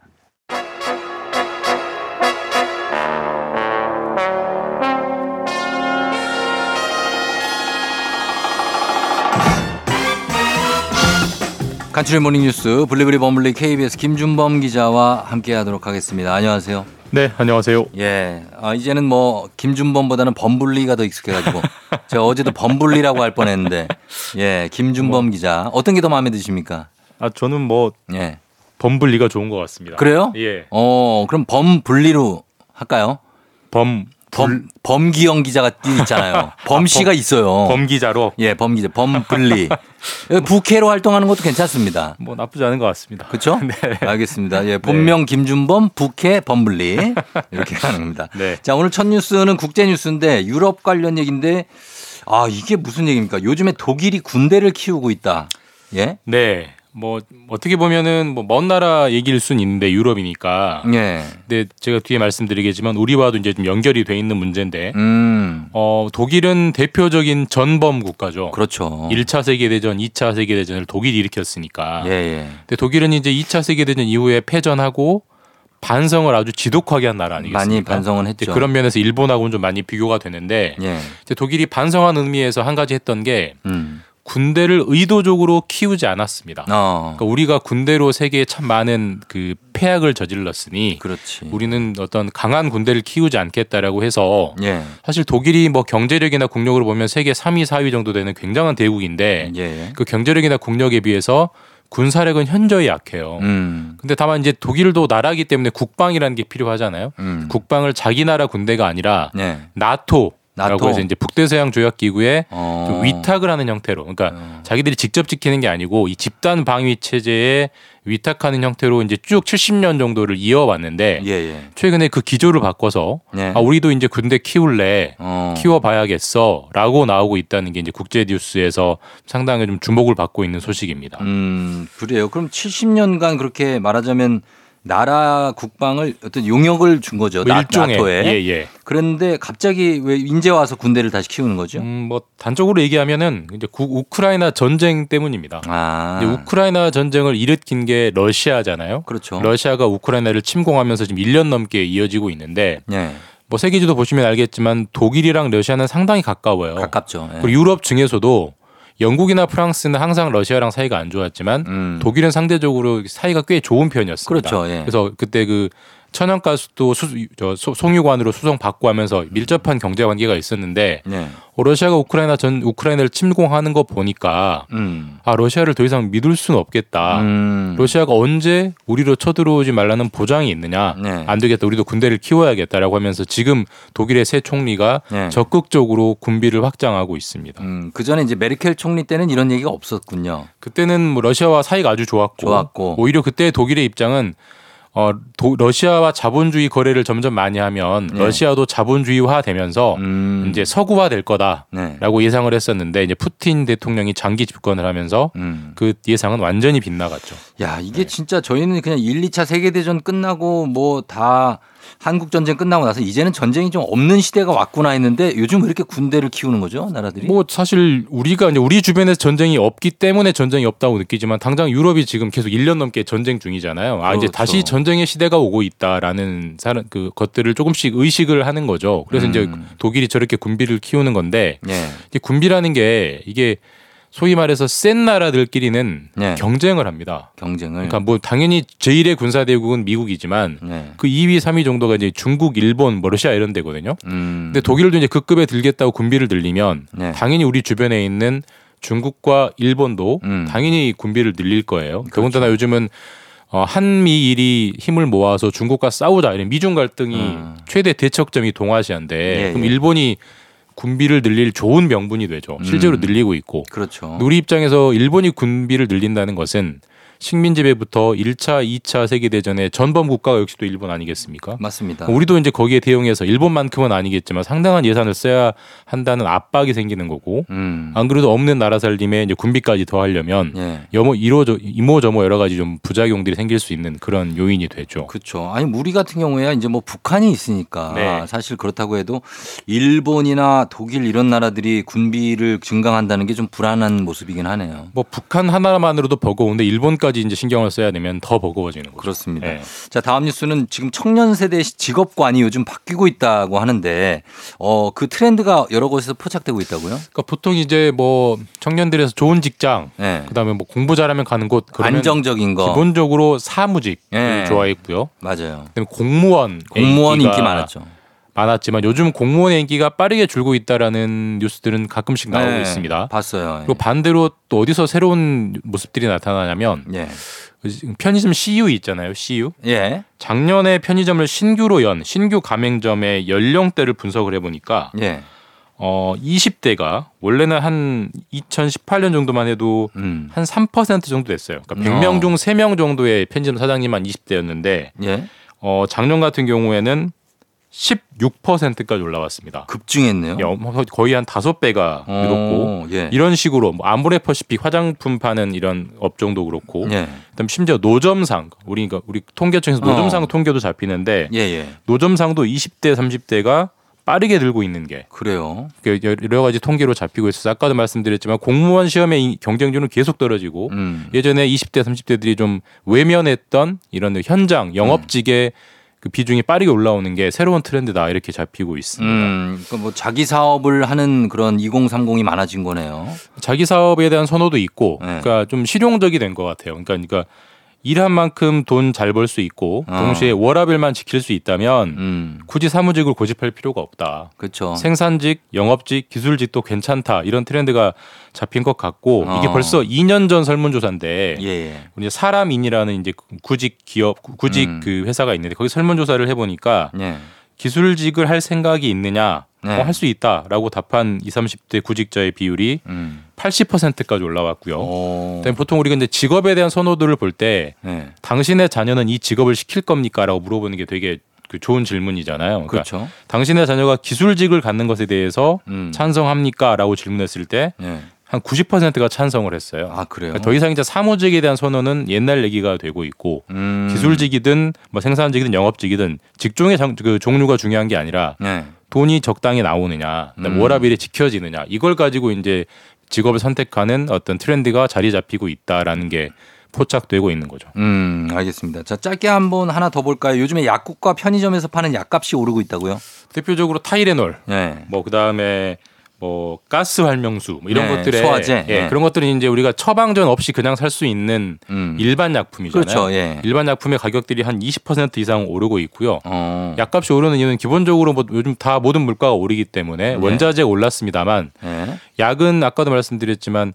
간추린 모닝뉴스 블리블리 범블리 KBS 김준범 기자와 함께하도록 하겠습니다. 안녕하세요. 네, 안녕하세요. 예, 아, 이제는 뭐 김준범보다는 범블리가 더 익숙해가지고 제가 어제도 범블리라고 할 뻔했는데 예, 김준범 기자 어떤 게 더 마음에 드십니까? 아, 저는 뭐 예, 범블리가 좋은 것 같습니다. 그래요? 예. 어, 그럼 범블리로 할까요? 범 범 범기영 기자가 뛰 있잖아요. 범 씨가 있어요. 범 기자로 예, 범 기자, 범블리. 부캐로 활동하는 것도 괜찮습니다. 뭐 나쁘지 않은 것 같습니다. 그렇죠? 네. 알겠습니다. 예, 본명 김준범, 부캐 범블리 이렇게 하는 겁니다. 네. 자, 오늘 첫 뉴스는 국제 뉴스인데 유럽 관련 얘기인데 아 이게 무슨 얘기입니까? 요즘에 독일이 군대를 키우고 있다. 예? 네. 뭐 어떻게 보면은 뭐 먼 나라 얘기일 순 있는데 유럽이니까. 예. 근데 제가 뒤에 말씀드리겠지만 우리와도 이제 좀 연결이 돼 있는 문제인데. 음. 어, 독일은 대표적인 전범 국가죠. 그렇죠. 1차 세계 대전, 2차 세계 대전을 독일이 일으켰으니까. 예, 예. 근데 독일은 이제 2차 세계 대전 이후에 패전하고 반성을 아주 지독하게 한 나라 아니겠습니까? 많이 반성은 했죠. 그런 면에서 일본하고는 좀 많이 비교가 되는데 예. 이제 독일이 반성한 의미에서 한 가지 했던 게 음. 군대를 의도적으로 키우지 않았습니다. 어. 그러니까 우리가 군대로 세계에 참 많은 그 폐악을 저질렀으니 그렇지. 우리는 어떤 강한 군대를 키우지 않겠다라고 해서 예. 사실 독일이 뭐 경제력이나 국력으로 보면 세계 3위, 4위 정도 되는 굉장한 대국인데 예. 그 경제력이나 국력에 비해서 군사력은 현저히 약해요. 음. 근데 다만 이제 독일도 나라기 때문에 국방이라는 게 필요하잖아요. 음. 국방을 자기 나라 군대가 아니라 네. 나토. 라고 나토. 해서 이제 북대서양 조약 기구에 어. 그 위탁을 하는 형태로 그러니까 어. 자기들이 직접 지키는 게 아니고 이 집단 방위 체제에 위탁하는 형태로 이제 쭉 70년 정도를 이어왔는데 예, 예. 최근에 그 기조를 바꿔서 네. 아 우리도 이제 군대 키울래 어. 키워봐야겠어라고 나오고 있다는 게 이제 국제 뉴스에서 상당히 좀 주목을 받고 있는 소식입니다. 음, 그래요. 그럼 70년간 그렇게 말하자면 나라 국방을 어떤 용역을 준 거죠. 뭐 나, 일종의 나토에. 예, 예. 그런데 갑자기 왜 인제 와서 군대를 다시 키우는 거죠? 음, 뭐 단적으로 얘기하면은 이제 구- 우크라이나 전쟁 때문입니다. 아. 우크라이나 전쟁을 일으킨 게 러시아잖아요. 그렇죠. 러시아가 우크라이나를 침공하면서 지금 1년 넘게 이어지고 있는데 예. 뭐 세계지도 보시면 알겠지만 독일이랑 러시아는 상당히 가까워요. 가깝죠. 예. 그리고 유럽 중에서도 영국이나 프랑스는 항상 러시아랑 사이가 안 좋았지만 음. 독일은 상대적으로 사이가 꽤 좋은 편이었습니다. 그렇죠, 예. 그래서 그때 그 천연가스도 수, 저, 소- 송유관으로 수송 받고 하면서 밀접한 경제 관계가 있었는데 네. 어, 러시아가 우크라이나 전 우크라이나를 침공하는 거 보니까 음. 아 러시아를 더 이상 믿을 수는 없겠다. 음. 러시아가 언제 우리로 쳐들어오지 말라는 보장이 있느냐? 네. 안 되겠다. 우리도 군대를 키워야겠다라고 하면서 지금 독일의 새 총리가 네. 적극적으로 군비를 확장하고 있습니다. 음, 그 전에 이제 메르켈 총리 때는 이런 얘기가 없었군요. 그때는 뭐 러시아와 사이가 아주 좋았고, 좋았고. 오히려 그때 독일의 입장은 어, 도- 러시아와 자본주의 거래를 점점 많이 하면 네. 러시아도 자본주의화 되면서 음. 이제 서구화 될 거다라고 네. 예상을 했었는데 이제 푸틴 대통령이 장기 집권을 하면서 음. 그 예상은 완전히 빗나갔죠. 야, 이게 진짜 저희는 그냥 1, 2차 세계 대전 끝나고 뭐다 한국 전쟁 끝나고 나서 이제는 전쟁이 좀 없는 시대가 왔구나 했는데 요즘 왜 이렇게 군대를 키우는 거죠? 나라들이? 뭐 사실 우리가 이제 우리 주변에서 전쟁이 없기 때문에 전쟁이 없다고 느끼지만 당장 유럽이 지금 계속 1년 넘게 전쟁 중이잖아요. 아 이제 그렇죠. 다시 전쟁의 시대가 오고 있다라는 사람 그 것들을 조금씩 의식을 하는 거죠. 그래서 이제 음. 독일이 저렇게 군비를 키우는 건데 예. 군비라는 게 이게 소위 말해서 센 나라들끼리는 네. 경쟁을 합니다. 경쟁을. 그러니까 뭐 당연히 제1의 군사 대국은 미국이지만 네. 그 2위, 3위 정도가 이제 중국, 일본, 뭐 러시아 이런 데거든요. 음. 근데 독일도 이제 그 급에 들겠다고 군비를 늘리면 네. 당연히 우리 주변에 있는 중국과 일본도 음. 당연히 군비를 늘릴 거예요. 그렇죠. 더군다나 요즘은 어, 한미일이 힘을 모아서 중국과 싸우자 이런 미중 갈등이 음. 최대 대척점이 동아시아인데 예, 그럼 예. 일본이 군비를 늘릴 좋은 명분이 되죠. 실제로 음. 늘리고 있고 그렇죠. 우리 입장에서 일본이 군비를 늘린다는 것은 식민 지배부터 1차, 2차 세계 대전의 전범 국가가 역시 또 일본 아니겠습니까? 맞습니다. 우리도 이제 거기에 대응해서 일본만큼은 아니겠지만 상당한 예산을 써야 한다는 압박이 생기는 거고 음. 안 그래도 없는 나라 살림에 이제 군비까지 더하려면 예. 여모 이로저 이모저모 여러 가지 좀 부작용들이 생길 수 있는 그런 요인이 되죠. 그렇죠. 아니 우리 같은 경우에야 이제 뭐 북한이 있으니까 네. 사실 그렇다고 해도 일본이나 독일 이런 나라들이 군비를 증강한다는 게 좀 불안한 모습이긴 하네요. 뭐 북한 하나만으로도 버거운데 일본까지 이제 신경을 써야 되면 더 버거워지는 거죠. 그렇습니다. 네. 자 다음 뉴스는 지금 청년 세대 직업관이 요즘 바뀌고 있다고 하는데 어 그 트렌드가 여러 곳에서 포착되고 있다고요? 그러니까 보통 이제 뭐 청년들에서 좋은 직장, 네. 그다음에 뭐 공부 잘하면 가는 곳 안정적인 거. 기본적으로 사무직 예. 을 좋아했고요. 맞아요. 그다음에 공무원 공무원 인기 많았죠. 많았지만 요즘 공무원의 인기가 빠르게 줄고 있다라는 뉴스들은 가끔씩 나오고 네, 있습니다. 봤어요. 그리고 반대로 또 어디서 새로운 모습들이 나타나냐면 예. 편의점 CU 있잖아요. CU. 예. 작년에 편의점을 신규로 연 신규 가맹점의 연령대를 분석을 해보니까 예. 어 20대가 원래는 한 2018년 정도만 해도 음. 한3% 정도 됐어요. 그러니까 어. 100명 중 3명 정도의 편의점 사장님만 20대였는데 예. 어 작년 같은 경우에는 16%까지 올라왔습니다. 급증했네요. 야, 거의 한 다섯 배가 늘었고 어, 예. 이런 식으로 뭐 아모레퍼시픽 화장품 파는 이런 업종도 그렇고 예. 그다음 심지어 노점상 우리 그러니까 우리 통계청에서 노점상 어. 통계도 잡히는데 예, 예. 노점상도 20대 30대가 빠르게 들고 있는 게 그래요. 그 여러 가지 통계로 잡히고 있어서 아까도 말씀드렸지만 공무원 시험의 이 경쟁률은 계속 떨어지고 음. 예전에 20대 30대들이 좀 외면했던 이런 현장 영업직의 그 비중이 빠르게 올라오는 게 새로운 트렌드다 이렇게 잡히고 있습니다. 음, 그뭐 자기 사업을 하는 그런 2030이 많아진 거네요. 자기 사업에 대한 선호도 있고, 네. 그러니까 좀 실용적이 된 것 같아요. 그러니까, 그러니까 일한 만큼 돈 잘 벌 수 있고, 어. 동시에 워라벨만 지킬 수 있다면 음, 굳이 사무직을 고집할 필요가 없다. 그렇죠. 생산직, 영업직, 기술직도 괜찮다 이런 트렌드가 잡힌 것 같고 어. 이게 벌써 2년 전 설문조사인데 예, 예. 우리 사람인이라는 이제 구직 기업 구직 음. 그 회사가 있는데 거기 설문조사를 해보니까 예. 기술직을 할 생각이 있느냐 네. 어, 할수 있다라고 답한 20, 30대 구직자의 비율이 음. 80%까지 올라왔고요. 어. 그다음에 보통 우리가 이제 직업에 대한 선호도를 볼때 네. 당신의 자녀는 이 직업을 시킬 겁니까라고 물어보는 게 되게 그 좋은 질문이잖아요. 그러니까 그렇죠. 당신의 자녀가 기술직을 갖는 것에 대해서 음. 찬성합니까라고 질문했을 때한 예. 90%가 찬성을 했어요. 아, 그래요. 그러니까 더 이상 이제 사무직에 대한 선호는 옛날 얘기가 되고 있고 음. 기술직이든 뭐 생산직이든 영업직이든 직종의 장- 그 종류가 중요한 게 아니라 네. 돈이 적당히 나오느냐, 음. 워라밸이 지켜지느냐 이걸 가지고 이제 직업을 선택하는 어떤 트렌드가 자리 잡히고 있다라는 게 포착되고 있는 거죠. 음, 알겠습니다. 자, 짧게 한번 하나 더 볼까요? 요즘에 약국과 편의점에서 파는 약값이 오르고 있다고요? 대표적으로 타이레놀, 네. 뭐 그다음에 뭐 가스 활명수 뭐 이런 네, 것들에 소화제. 예, 네. 그런 것들은 이제 우리가 처방전 없이 그냥 살 수 있는 음. 일반 약품이잖아요. 그렇죠. 예. 일반 약품의 가격들이 한 20% 이상 오르고 있고요. 어. 약값이 오르는 이유는 기본적으로 뭐 요즘 다 모든 물가가 오르기 때문에 네. 원자재가 올랐습니다만 예. 약은 아까도 말씀드렸지만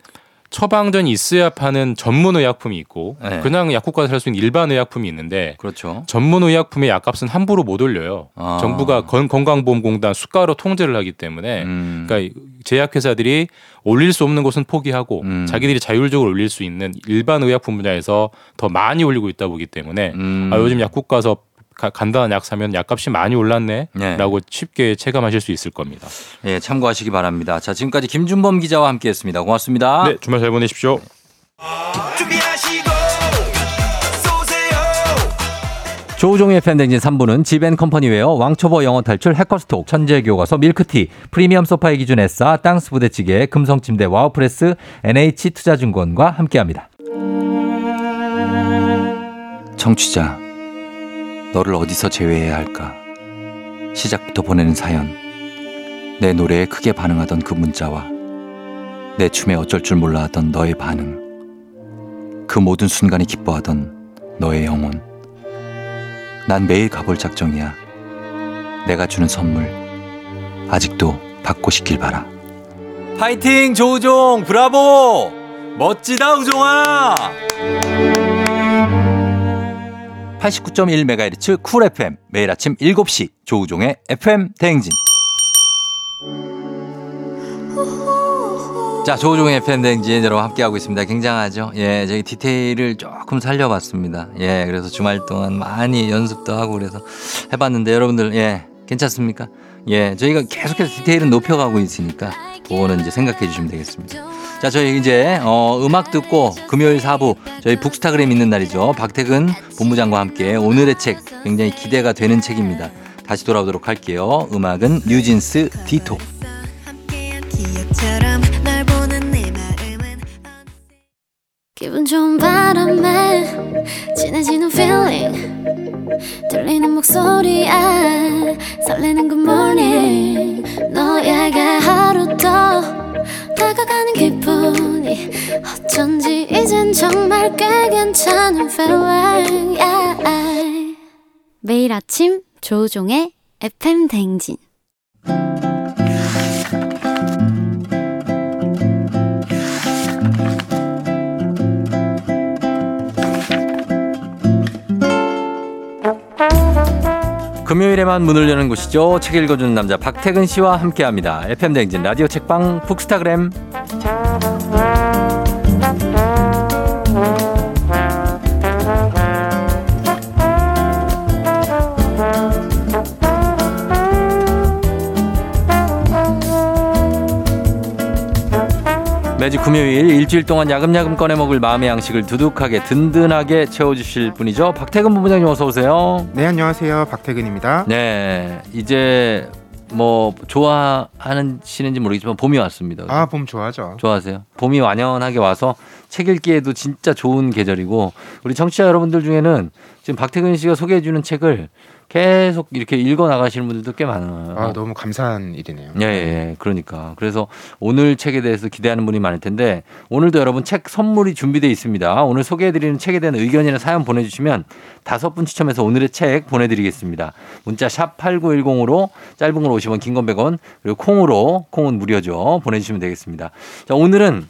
처방전이 있어야 파는 전문 의약품이 있고 네. 그냥 약국가서 살 수 있는 일반 의약품이 있는데 그렇죠. 전문 의약품의 약값은 함부로 못 올려요. 아. 정부가 건, 건강보험공단 수가로 통제를 하기 때문에 음. 그러니까 제약회사들이 올릴 수 없는 곳은 포기하고 음. 자기들이 자율적으로 올릴 수 있는 일반 의약품 분야에서 더 많이 올리고 있다 보기 때문에 음. 아, 요즘 약국 가서 가- 간단한 약 사면 약값이 많이 올랐네라고 네. 쉽게 체감하실 수 있을 겁니다. 예, 참고하시기 바랍니다. 자, 지금까지 김준범 기자와 함께 했습니다. 고맙습니다. 네, 주말 잘 보내십시오. 쏘세요 조우종의 FM 대행진 3부는 지벤컴퍼니웨어, 왕초보 영어 탈출, 해커스톡, 천재교과서, 밀크티, 프리미엄 소파의 기준 에싸, 땅스 부대찌개, 금성침대, 와우프레스, NH투자증권과 함께합니다. 청취자, 너를 어디서 제외해야 할까? 시작부터 보내는 사연. 내 노래에 크게 반응하던 그 문자와 내 춤에 어쩔 줄 몰라 하던 너의 반응. 그 모든 순간이 기뻐하던 너의 영혼. 난 매일 가볼 작정이야. 내가 주는 선물. 아직도 받고 싶길 바라. 파이팅 조우종 브라보 멋지다 우종아 89.1MHz 쿨 FM 매일 아침 7시 조우종의 FM 대행진 자, 조우종의 FM 대행진 여러분 함께하고 있습니다. 굉장하죠? 예, 저희 디테일을 조금 살려봤습니다. 예, 그래서 주말 동안 많이 연습도 하고 그래서 해봤는데 여러분들, 예, 괜찮습니까? 예, 저희가 계속해서 디테일은 높여가고 있으니까 그거는 이제 생각해 주시면 되겠습니다. 자, 저희 이제, 어, 음악 듣고 금요일 4부 저희 북스타그램 있는 날이죠. 박태근 본부장과 함께 오늘의 책 굉장히 기대가 되는 책입니다. 다시 돌아오도록 할게요. 음악은 뉴진스 디토. 기분 좋은 바람에 진해지는 feeling 들리는 목소리에 설레는 good morning 너에게 하루 더 다가가는 기분 이 어쩐지 이젠 정말 꽤 괜찮은 feeling yeah. 매일 아침 조종의 FM 댕진 금요일에만 문을 여는 곳이죠. 책 읽어주는 남자 박태근 씨와 함께합니다. FM 댕진 라디오 책방 북스타그램. 매주 금요일 일주일 동안 야금야금 꺼내 먹을 마음의 양식을 두둑하게 든든하게 채워주실 분이죠. 박태근 본부장님 어서 오세요. 네 안녕하세요 박태근입니다. 네, 이제 뭐 좋아하시는지 모르겠지만 봄이 왔습니다. 아 봄 좋아하죠. 좋아하세요? 봄이 완연하게 와서 책 읽기에도 진짜 좋은 계절이고 우리 청취자 여러분들 중에는 지금 박태근 씨가 소개해주는 책을 계속 이렇게 읽어 나가시는 분들도 꽤 많아요. 아 너무 감사한 일이네요. 예, 예, 그러니까. 그래서 오늘 책에 대해서 기대하는 분이 많을 텐데 오늘도 여러분 책 선물이 준비되어 있습니다. 오늘 소개해드리는 책에 대한 의견이나 사연 보내주시면 다섯 분 추첨해서 오늘의 책 보내드리겠습니다. 문자 샵 8910으로 짧은 걸 50원, 긴 건 100원, 그리고 콩으로, 콩은 무료죠. 보내주시면 되겠습니다. 자, 오늘은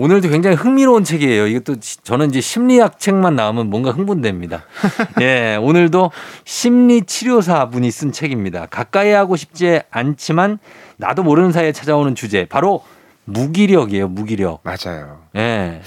오늘도 굉장히 흥미로운 책이에요. 이것도 시- 저는 이제 심리학 책만 나오면 뭔가 흥분됩니다. 예, 오늘도 심리 치료사 분이 쓴 책입니다. 가까이 하고 싶지 않지만 나도 모르는 사이에 찾아오는 주제. 바로 무기력이에요, 무기력. 맞아요. 예.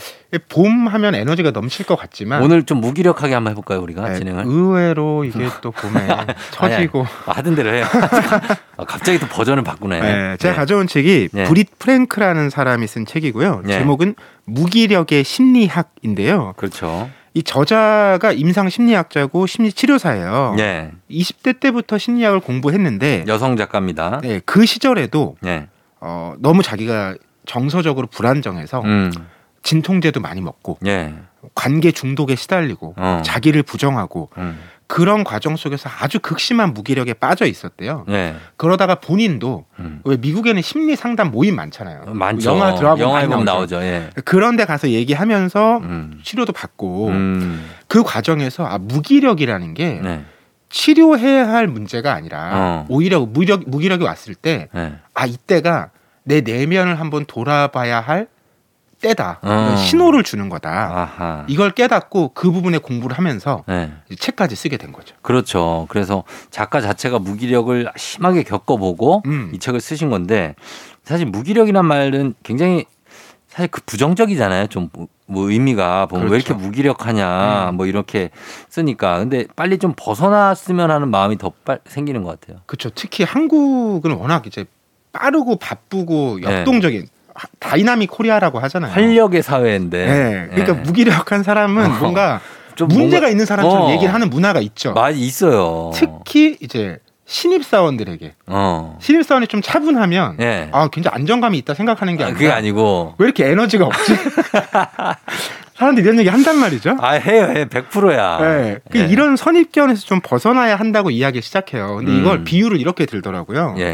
봄 하면 에너지가 넘칠 것 같지만 오늘 좀 무기력하게 한번 해볼까요, 우리가 네, 진행을? 의외로 이게 또 봄에 처지고 하던 대로 해요. 아, 갑자기 또 버전을 바꾸네. 네, 제가 네. 가져온 책이 네. 브릿 프랭크라는 사람이 쓴 책이고요. 네. 제목은 무기력의 심리학인데요. 그렇죠. 이 저자가 임상 심리학자고 심리 치료사예요. 예. 20대 때부터 심리학을 공부했는데 여성 작가입니다. 네, 그 시절에도 예. 어, 너무 자기가 정서적으로 불안정해서 음. 진통제도 많이 먹고 예. 관계 중독에 시달리고 어. 자기를 부정하고 음. 그런 과정 속에서 아주 극심한 무기력에 빠져 있었대요. 예. 그러다가 본인도 음. 왜 미국에는 심리 상담 모임 많잖아요. 많죠. 영화 드라마 영화에 나오죠. 나오죠. 예. 그런데 가서 얘기하면서 음. 치료도 받고 음. 그 과정에서 아 무기력이라는 게 네. 치료해야 할 문제가 아니라 어. 오히려 무력 무기력이 왔을 때 네. 아 이때가 내 내면을 한번 돌아봐야 할 때다 어. 신호를 주는 거다 아하. 이걸 깨닫고 그 부분에 공부를 하면서 네. 이 책까지 쓰게 된 거죠. 그렇죠. 그래서 작가 자체가 무기력을 심하게 겪어보고 음. 이 책을 쓰신 건데 사실 무기력이란 말은 굉장히 사실 그 부정적이잖아요. 좀 뭐 의미가 보면 왜 이렇게 그렇죠. 무기력하냐 음. 뭐 이렇게 쓰니까 근데 빨리 좀 벗어났으면 하는 마음이 더빨 생기는 것 같아요. 그렇죠. 특히 한국은 워낙 이제 빠르고 바쁘고 네. 역동적인 하- Dynamic Korea라고 하잖아요. 활력의 사회인데. 네. 그러니까 네. 무기력한 사람은 어. 뭔가 좀 문제가 뭔가- 있는 사람처럼 어. 얘기를 하는 문화가 있죠. 많이 있어요. 특히 이제 신입 사원들에게 어. 신입 사원이 좀 차분하면 예. 아 굉장히 안정감이 있다 생각하는 게 아, 아니라 그게 아니고 왜 이렇게 에너지가 없지? 사람들이 이런 얘기 한단 말이죠. 아 해요 해 100%야. 네. 그 예. 이런 선입견에서 좀 벗어나야 한다고 이야기를 시작해요. 근데 이걸 음. 비유를 이렇게 들더라고요. 예.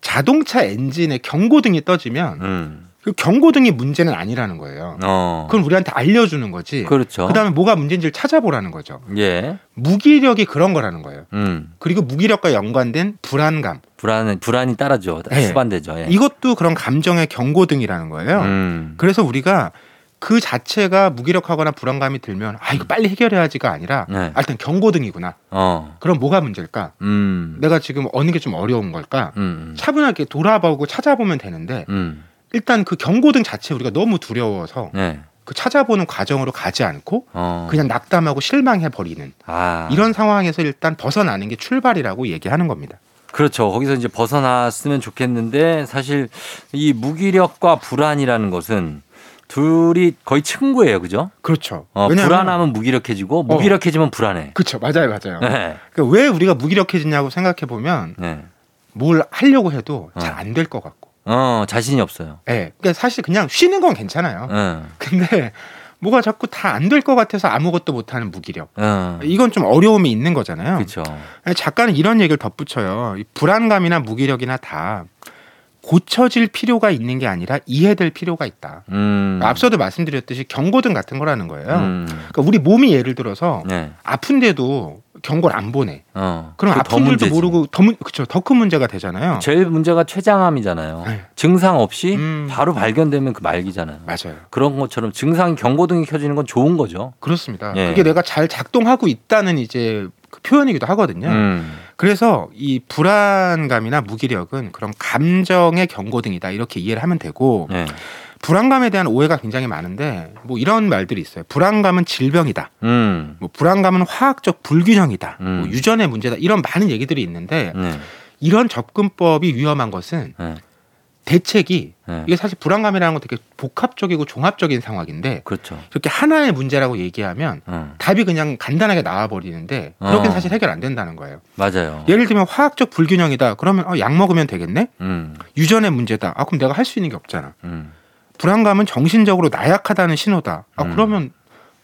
자동차 엔진에 경고등이 떠지면 음. 그 경고등이 문제는 아니라는 거예요. 어. 그건 우리한테 알려주는 거지. 그렇죠. 그다음에 뭐가 문제인지를 찾아보라는 거죠. 예. 무기력이 그런 거라는 거예요. 음. 그리고 무기력과 연관된 불안감. 불안 불안이 따라죠. 네. 수반되죠. 예. 이것도 그런 감정의 경고등이라는 거예요. 음. 그래서 우리가 그 자체가 무기력하거나 불안감이 들면 아 이거 빨리 해결해야지가 아니라 네. 아, 일단 경고등이구나. 어. 그럼 뭐가 문제일까? 음. 내가 지금 어느 게 좀 어려운 걸까? 음. 차분하게 돌아보고 찾아보면 되는데 음. 일단 그 경고등 자체 우리가 너무 두려워서 네. 그 찾아보는 과정으로 가지 않고 어. 그냥 낙담하고 실망해 버리는 아. 이런 상황에서 일단 벗어나는 게 출발이라고 얘기하는 겁니다. 그렇죠. 거기서 이제 벗어났으면 좋겠는데 사실 이 무기력과 불안이라는 것은 둘이 거의 친구예요. 그죠? 그렇죠. 어, 왜냐하면- 불안하면 무기력해지고 무기력해지면 불안해. 그렇죠. 맞아요, 맞아요. 네. 그러니까 왜 우리가 무기력해지냐고 생각해 보면 네. 뭘 하려고 해도 어. 잘안 될 것 같고. 어, 자신이 없어요. 예. 그러니까 사실 그냥 쉬는 건 괜찮아요. 어. 근데 뭐가 자꾸 다 안 될 것 같아서 아무것도 못하는 무기력. 어. 이건 좀 어려움이 있는 거잖아요. 그렇죠. 작가는 이런 얘기를 덧붙여요. 이 불안감이나 무기력이나 다 고쳐질 필요가 있는 게 아니라 이해될 필요가 있다. 음. 앞서도 말씀드렸듯이 경고등 같은 거라는 거예요. 음. 그러니까 우리 몸이 예를 들어서 네. 아픈데도 경고를 안 보내. 어. 그럼 아픈 줄도 문제지. 모르고 더 문, 그쵸, 더 큰 문제가 되잖아요. 제일 문제가 췌장암이잖아요. 네. 증상 없이 음. 바로 발견되면 그 말기잖아요. 맞아요. 그런 것처럼 증상 경고등이 켜지는 건 좋은 거죠. 그렇습니다. 예. 그게 내가 잘 작동하고 있다는 이제 그 표현이기도 하거든요. 음. 그래서 이 불안감이나 무기력은 그런 감정의 경고등이다 이렇게 이해를 하면 되고 네. 불안감에 대한 오해가 굉장히 많은데 뭐 이런 말들이 있어요. 불안감은 질병이다. 음. 뭐 불안감은 화학적 불균형이다. 음. 뭐 유전의 문제다. 이런 많은 얘기들이 있는데 네. 이런 접근법이 위험한 것은 네. 대책이 네. 이게 사실 불안감이라는 건 되게 복합적이고 종합적인 상황인데 그렇죠. 이렇게 하나의 문제라고 얘기하면 어. 답이 그냥 간단하게 나와 버리는데 그렇게 어. 사실 해결 안 된다는 거예요. 맞아요. 예를 들면 화학적 불균형이다. 그러면 어, 약 먹으면 되겠네. 음. 유전의 문제다. 아 그럼 내가 할 수 있는 게 없잖아. 음. 불안감은 정신적으로 나약하다는 신호다. 아 음. 그러면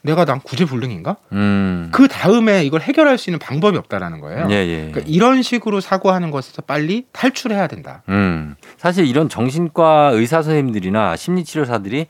내가 난 구제불능인가? 음. 그 다음에 이걸 해결할 수 있는 방법이 없다라는 거예요. 예, 예. 그러니까 이런 식으로 사고하는 것에서 빨리 탈출해야 된다. 음. 사실 이런 정신과 의사 선생님들이나 심리치료사들이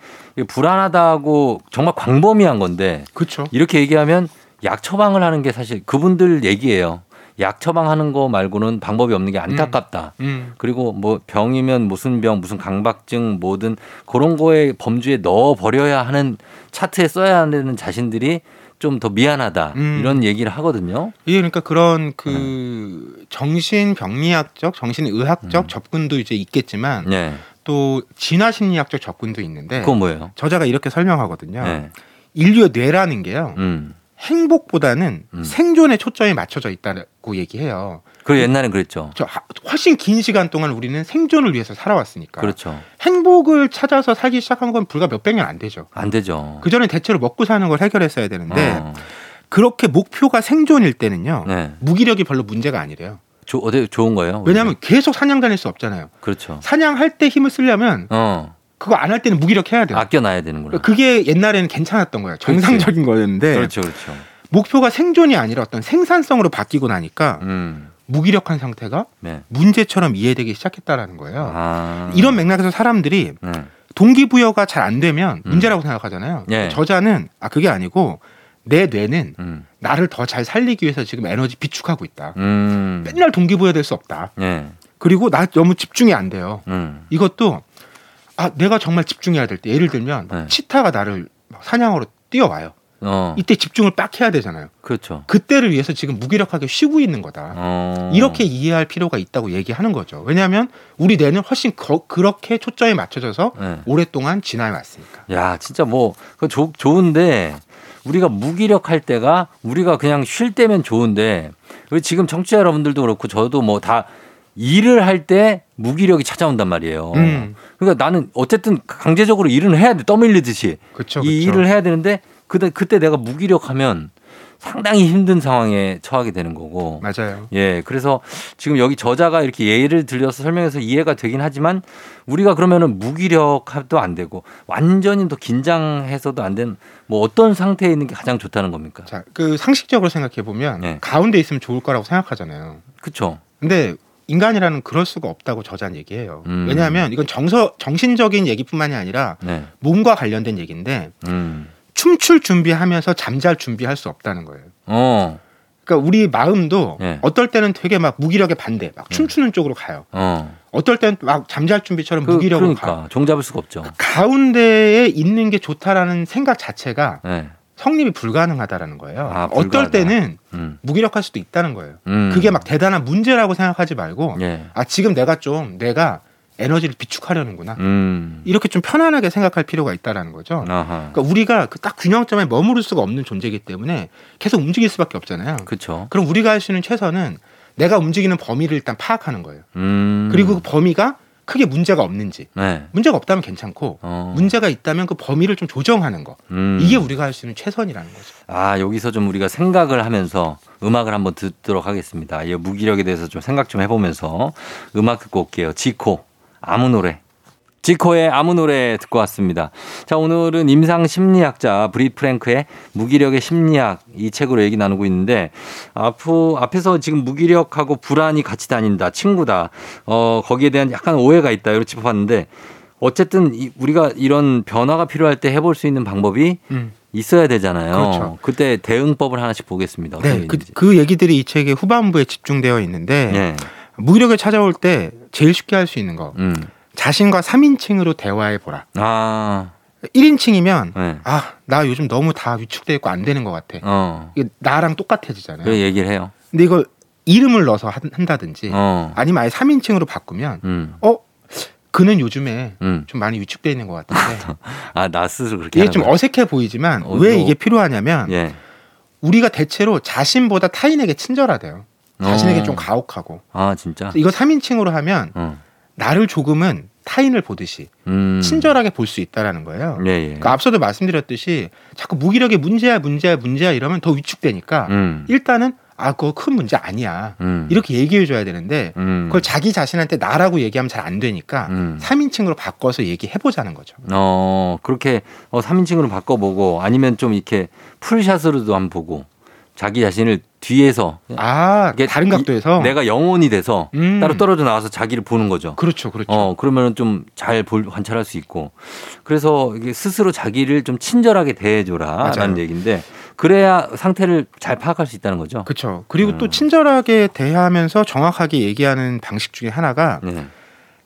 불안하다고 정말 광범위한 건데 그렇죠. 이렇게 얘기하면 약 처방을 하는 게 사실 그분들 얘기예요. 약 처방하는 거 말고는 방법이 없는 게 안타깝다. 음. 그리고 뭐 병이면 무슨 병, 무슨 강박증, 뭐든 그런 거에 범주에 넣어 버려야 하는 차트에 써야 하는 자신들이 좀 더 미안하다 음. 이런 얘기를 하거든요. 이게 그러니까 그런 그 정신 병리학적, 정신 의학적 음. 접근도 이제 있겠지만 네, 또 진화 심리학적 접근도 있는데 그건 뭐예요? 저자가 이렇게 설명하거든요. 네, 인류의 뇌라는 게요. 음. 행복보다는 음. 생존에 초점이 맞춰져 있다고 얘기해요. 그 옛날엔 그랬죠. 훨씬 긴 시간 동안 우리는 생존을 위해서 살아왔으니까. 그렇죠. 행복을 찾아서 살기 시작한 건 불과 몇백 년 안 되죠. 안 되죠. 그 전에 대체로 먹고 사는 걸 해결했어야 되는데 어. 그렇게 목표가 생존일 때는요. 네. 무기력이 별로 문제가 아니래요. 조, 어디 좋은 거예요? 왜냐하면 계속 사냥 다닐 수 없잖아요. 그렇죠. 사냥할 때 힘을 쓰려면 어. 그거 안 할 때는 무기력해야 돼요. 아껴 놔야 되는구나. 그게 옛날에는 괜찮았던 거예요. 정상적인 거였는데 그렇죠, 그렇죠. 목표가 생존이 아니라 어떤 생산성으로 바뀌고 나니까 음. 무기력한 상태가 네. 문제처럼 이해되기 시작했다라는 거예요. 아. 이런 맥락에서 사람들이 네. 동기부여가 잘 안 되면 음. 문제라고 생각하잖아요. 예. 저자는 아 그게 아니고 내 뇌는 음. 나를 더 잘 살리기 위해서 지금 에너지 비축하고 있다. 음. 맨날 동기부여 될 수 없다. 예. 그리고 나 너무 집중이 안 돼요. 음. 이것도 아 내가 정말 집중해야 될 때 예를 들면 네. 치타가 나를 막 사냥으로 뛰어와요. 어. 이때 집중을 빡 해야 되잖아요. 그렇죠. 그때를 위해서 지금 무기력하게 쉬고 있는 거다. 어. 이렇게 이해할 필요가 있다고 얘기하는 거죠. 왜냐하면 우리 뇌는 훨씬 거- 그렇게 초점이 맞춰져서 네. 오랫동안 지나해 왔으니까. 야, 진짜 뭐, 그 좋, 좋은데, 우리가 무기력할 때가 우리가 그냥 쉴 때면 좋은데, 우리 지금 청취자 여러분들도 그렇고 저도 뭐 다 일을 할 때 무기력이 찾아온단 말이에요. 음. 그러니까 나는 어쨌든 강제적으로 일은 해야 돼. 떠밀리듯이. 그쵸, 이 그쵸. 일을 해야 되는데, 그때, 그때 내가 무기력하면 상당히 힘든 상황에 처하게 되는 거고. 맞아요. 예, 그래서 지금 여기 저자가 이렇게 예를 들려서 설명해서 이해가 되긴 하지만 우리가 그러면은 무기력도 안 되고 완전히 또 긴장해서도 안 되는 뭐 어떤 상태에 있는 게 가장 좋다는 겁니까? 자, 그 상식적으로 생각해 보면 네. 가운데 있으면 좋을 거라고 생각하잖아요. 그렇죠. 근데 인간이라는 그럴 수가 없다고 저자는 얘기해요. 음. 왜냐하면 이건 정서 정신적인 얘기뿐만이 아니라 네. 몸과 관련된 얘기인데 음. 춤출 준비하면서 잠잘 준비할 수 없다는 거예요. 어. 그러니까 우리 마음도 네. 어떨 때는 되게 막 무기력에 반대, 막 춤추는 쪽으로 가요. 어. 어떨 때는 막 잠잘 준비처럼 그, 무기력으로 그러니까 가. 종 잡을 수가 없죠. 가운데에 있는 게 좋다라는 생각 자체가 네. 성립이 불가능하다라는 거예요. 아, 어떨. 때는 음. 무기력할 수도 있다는 거예요. 음. 그게 막 대단한 문제라고 생각하지 말고 예. 아 지금 내가 좀 내가 에너지를 비축하려는구나. 음. 이렇게 좀 편안하게 생각할 필요가 있다라는 거죠. 아하. 그러니까 우리가 그 딱 균형점에 머무를 수가 없는 존재이기 때문에 계속 움직일 수밖에 없잖아요. 그렇죠. 그럼 우리가 할 수 있는 최선은 내가 움직이는 범위를 일단 파악하는 거예요. 음. 그리고 그 범위가 크게 문제가 없는지 네. 문제가 없다면 괜찮고 어. 문제가 있다면 그 범위를 좀 조정하는 거 음. 이게 우리가 할 수 있는 최선이라는 거죠. 아, 여기서 좀 우리가 생각을 하면서 음악을 한번 듣도록 하겠습니다. 이 무기력에 대해서 좀 생각 좀 해보면서 음악 듣고 올게요. 지코, 아무 노래. 지코의 아무 노래 듣고 왔습니다. 자, 오늘은 임상 심리학자 브릿 프랭크의 무기력의 심리학 이 책으로 얘기 나누고 있는데 앞으, 앞에서 지금 무기력하고 불안이 같이 다닌다, 친구다, 어, 거기에 대한 약간 오해가 있다, 이렇게 짚어봤는데 어쨌든 이- 우리가 이런 변화가 필요할 때 해볼 수 있는 방법이 음. 있어야 되잖아요. 그렇죠. 그때 대응법을 하나씩 보겠습니다. 네, 그. 그 얘기들이 이 책의 후반부에 집중되어 있는데 예. 무기력에 찾아올 때 제일 쉽게 할 수 있는 거 음. 자신과 3인칭으로 대화해 보라. 아, 1인칭이면 네. 아나 요즘 너무 다 위축돼 있고 안 되는 것 같아. 어. 이게 나랑 똑같아지잖아요. 그래 얘기를 해요. 근데 이걸 이름을 넣어서 한- 한다든지 어. 아니면 아예 3인칭으로 바꾸면 음. 어 그는 요즘에 음. 좀 많이 위축돼 있는 것 같은데 아, 나 스스로 그렇게 이게 좀 거야? 어색해 보이지만 어, 왜 너- 이게 필요하냐면 예. 우리가 대체로 자신보다 타인에게 친절하대요. 자신에게 어. 좀 가혹하고 아, 진짜. 이거 3인칭으로 하면 어. 나를 조금은 타인을 보듯이 음. 친절하게 볼 수 있다라는 거예요. 예, 예. 그러니까 앞서도 말씀드렸듯이 자꾸 무기력이 문제야 문제야 문제야 이러면 더 위축되니까 음. 일단은 아 그거 큰 문제 아니야 음. 이렇게 얘기해 줘야 되는데 음. 그걸 자기 자신한테 나라고 얘기하면 잘 안 되니까 음. 3인칭으로 바꿔서 얘기해 보자는 거죠. 어, 그렇게 어, 3인칭으로 바꿔보고 아니면 좀 이렇게 풀샷으로도 한번 보고 자기 자신을 뒤에서 아 이게 다른 이- 각도에서 내가 영혼이 돼서 음. 따로 떨어져 나와서 자기를 보는 거죠. 그렇죠 그렇죠. 어, 그러면은 좀 잘 관찰할 수 있고. 그래서 이게 스스로 자기를 좀 친절하게 대해줘라. 맞아요. 라는 얘기인데, 그래야 상태를 잘 파악할 수 있다는 거죠. 그렇죠. 그리고 음. 또 친절하게 대하면서 정확하게 얘기하는 방식 중에 하나가 네.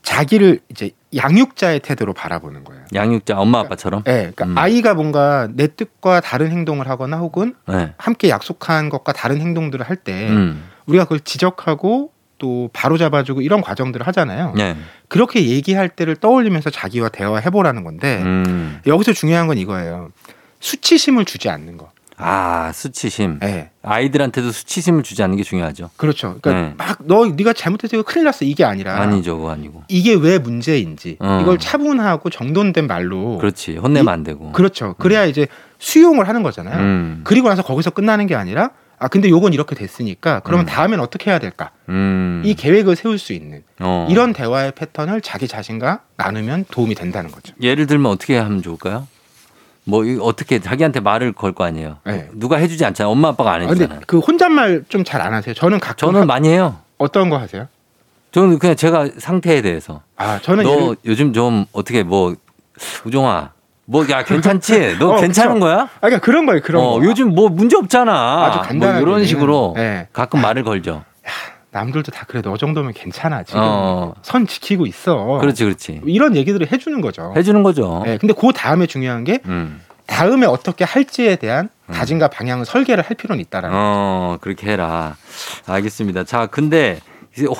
자기를 이제 양육자의 태도로 바라보는 거예요. 양육자, 엄마, 아빠처럼. 네, 그러니까 음. 아이가 뭔가 내 뜻과 다른 행동을 하거나 혹은 네. 함께 약속한 것과 다른 행동들을 할때 음. 우리가 그걸 지적하고 또 바로 잡아주고 이런 과정들을 하잖아요. 네. 그렇게 얘기할 때를 떠올리면서 자기와 대화해보라는 건데 음. 여기서 중요한 건 이거예요. 수치심을 주지 않는 거. 아, 수치심. 네. 아이들한테도 수치심을 주지 않는 게 중요하죠. 그렇죠. 그러니까 네. 막너 네가 잘못해서 이거 큰일 났어 이게 아니라 아니죠, 그거 아니고. 이게 왜 문제인지 어. 이걸 차분하고 정돈된 말로 그렇지. 혼내면 안 되고. 그렇죠. 그래야 이제 수용을 하는 거잖아요. 음. 그리고 나서 거기서 끝나는 게 아니라 아 근데 요건 이렇게 됐으니까 그러면 음. 다음엔 어떻게 해야 될까? 음. 이 계획을 세울 수 있는 어. 이런 대화의 패턴을 자기 자신과 나누면 도움이 된다는 거죠. 예를 들면 어떻게 하면 좋을까요? 뭐 이- 어떻게 자기한테 말을 걸 거 아니에요. 네. 누가 해주지 않잖아요. 엄마 아빠가 안 아, 해주잖아요. 그 혼잣말 좀 잘 안 하세요? 저는 가끔 저는 하- 많이 해요. 어떤 거 하세요? 저는 그냥 제가 상태에 대해서. 아 저는 너 예를- 요즘 좀 어떻게 뭐 우종아 뭐야 괜찮지? 너 어, 괜찮은 그쵸. 거야? 아, 그러니까 그런 거예요. 그런 어, 거. 요즘 뭐 문제 없잖아. 아주 간단하게. 뭐 이런 식으로 네. 가끔 말을 걸죠. 남들도 다 그래 너 정도면 괜찮아 지금 어. 선 지키고 있어. 그렇지, 그렇지. 이런 얘기들을 해주는 거죠. 해주는 거죠. 네, 근데 그 다음에 중요한 게 음. 다음에 어떻게 할지에 대한 다짐과 방향을 설계를 할 필요는 있다라는. 어, 그렇게 해라. 알겠습니다. 자, 근데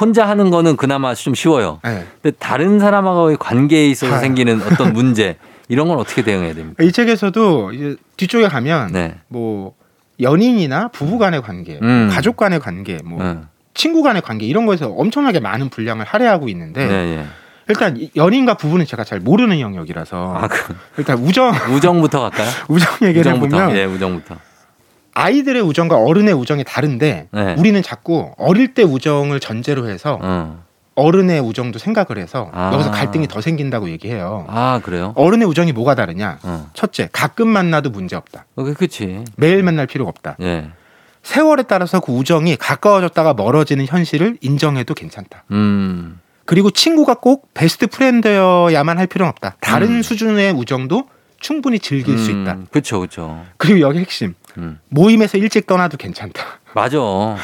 혼자 하는 거는 그나마 좀 쉬워요. 네. 근데 다른 사람하고의 관계에 있어서 아. 생기는 어떤 문제 이런 건 어떻게 대응해야 됩니까? 이 책에서도 이제 뒤쪽에 가면 네. 뭐 연인이나 부부 간의 관계, 음. 가족 간의 관계, 뭐 네. 친구 간의 관계 이런 거에서 엄청나게 많은 분량을 할애하고 있는데 네, 네. 일단 이 연인과 부부는 제가 잘 모르는 영역이라서 아, 그 일단 우정 우정부터 갈까요? 우정 얘기를 우정부터. 해보면 예, 우정부터. 아이들의 우정과 어른의 우정이 다른데 네. 우리는 자꾸 어릴 때 우정을 전제로 해서 어. 어른의 우정도 생각을 해서 아. 여기서 갈등이 더 생긴다고 얘기해요. 아, 그래요? 어른의 우정이 뭐가 다르냐? 어. 첫째, 가끔 만나도 문제 없다. 어, 그- 그치. 매일 만날 필요가 없다. 예. 세월에 따라서 그 우정이 가까워졌다가 멀어지는 현실을 인정해도 괜찮다. 음. 그리고 친구가 꼭 베스트 프렌드여야만 할 필요는 없다. 다른 음. 수준의 우정도 충분히 즐길 수 있다. 그쵸, 그쵸. 그리고 여기 핵심. 음. 모임에서 일찍 떠나도 괜찮다. 맞아. 어.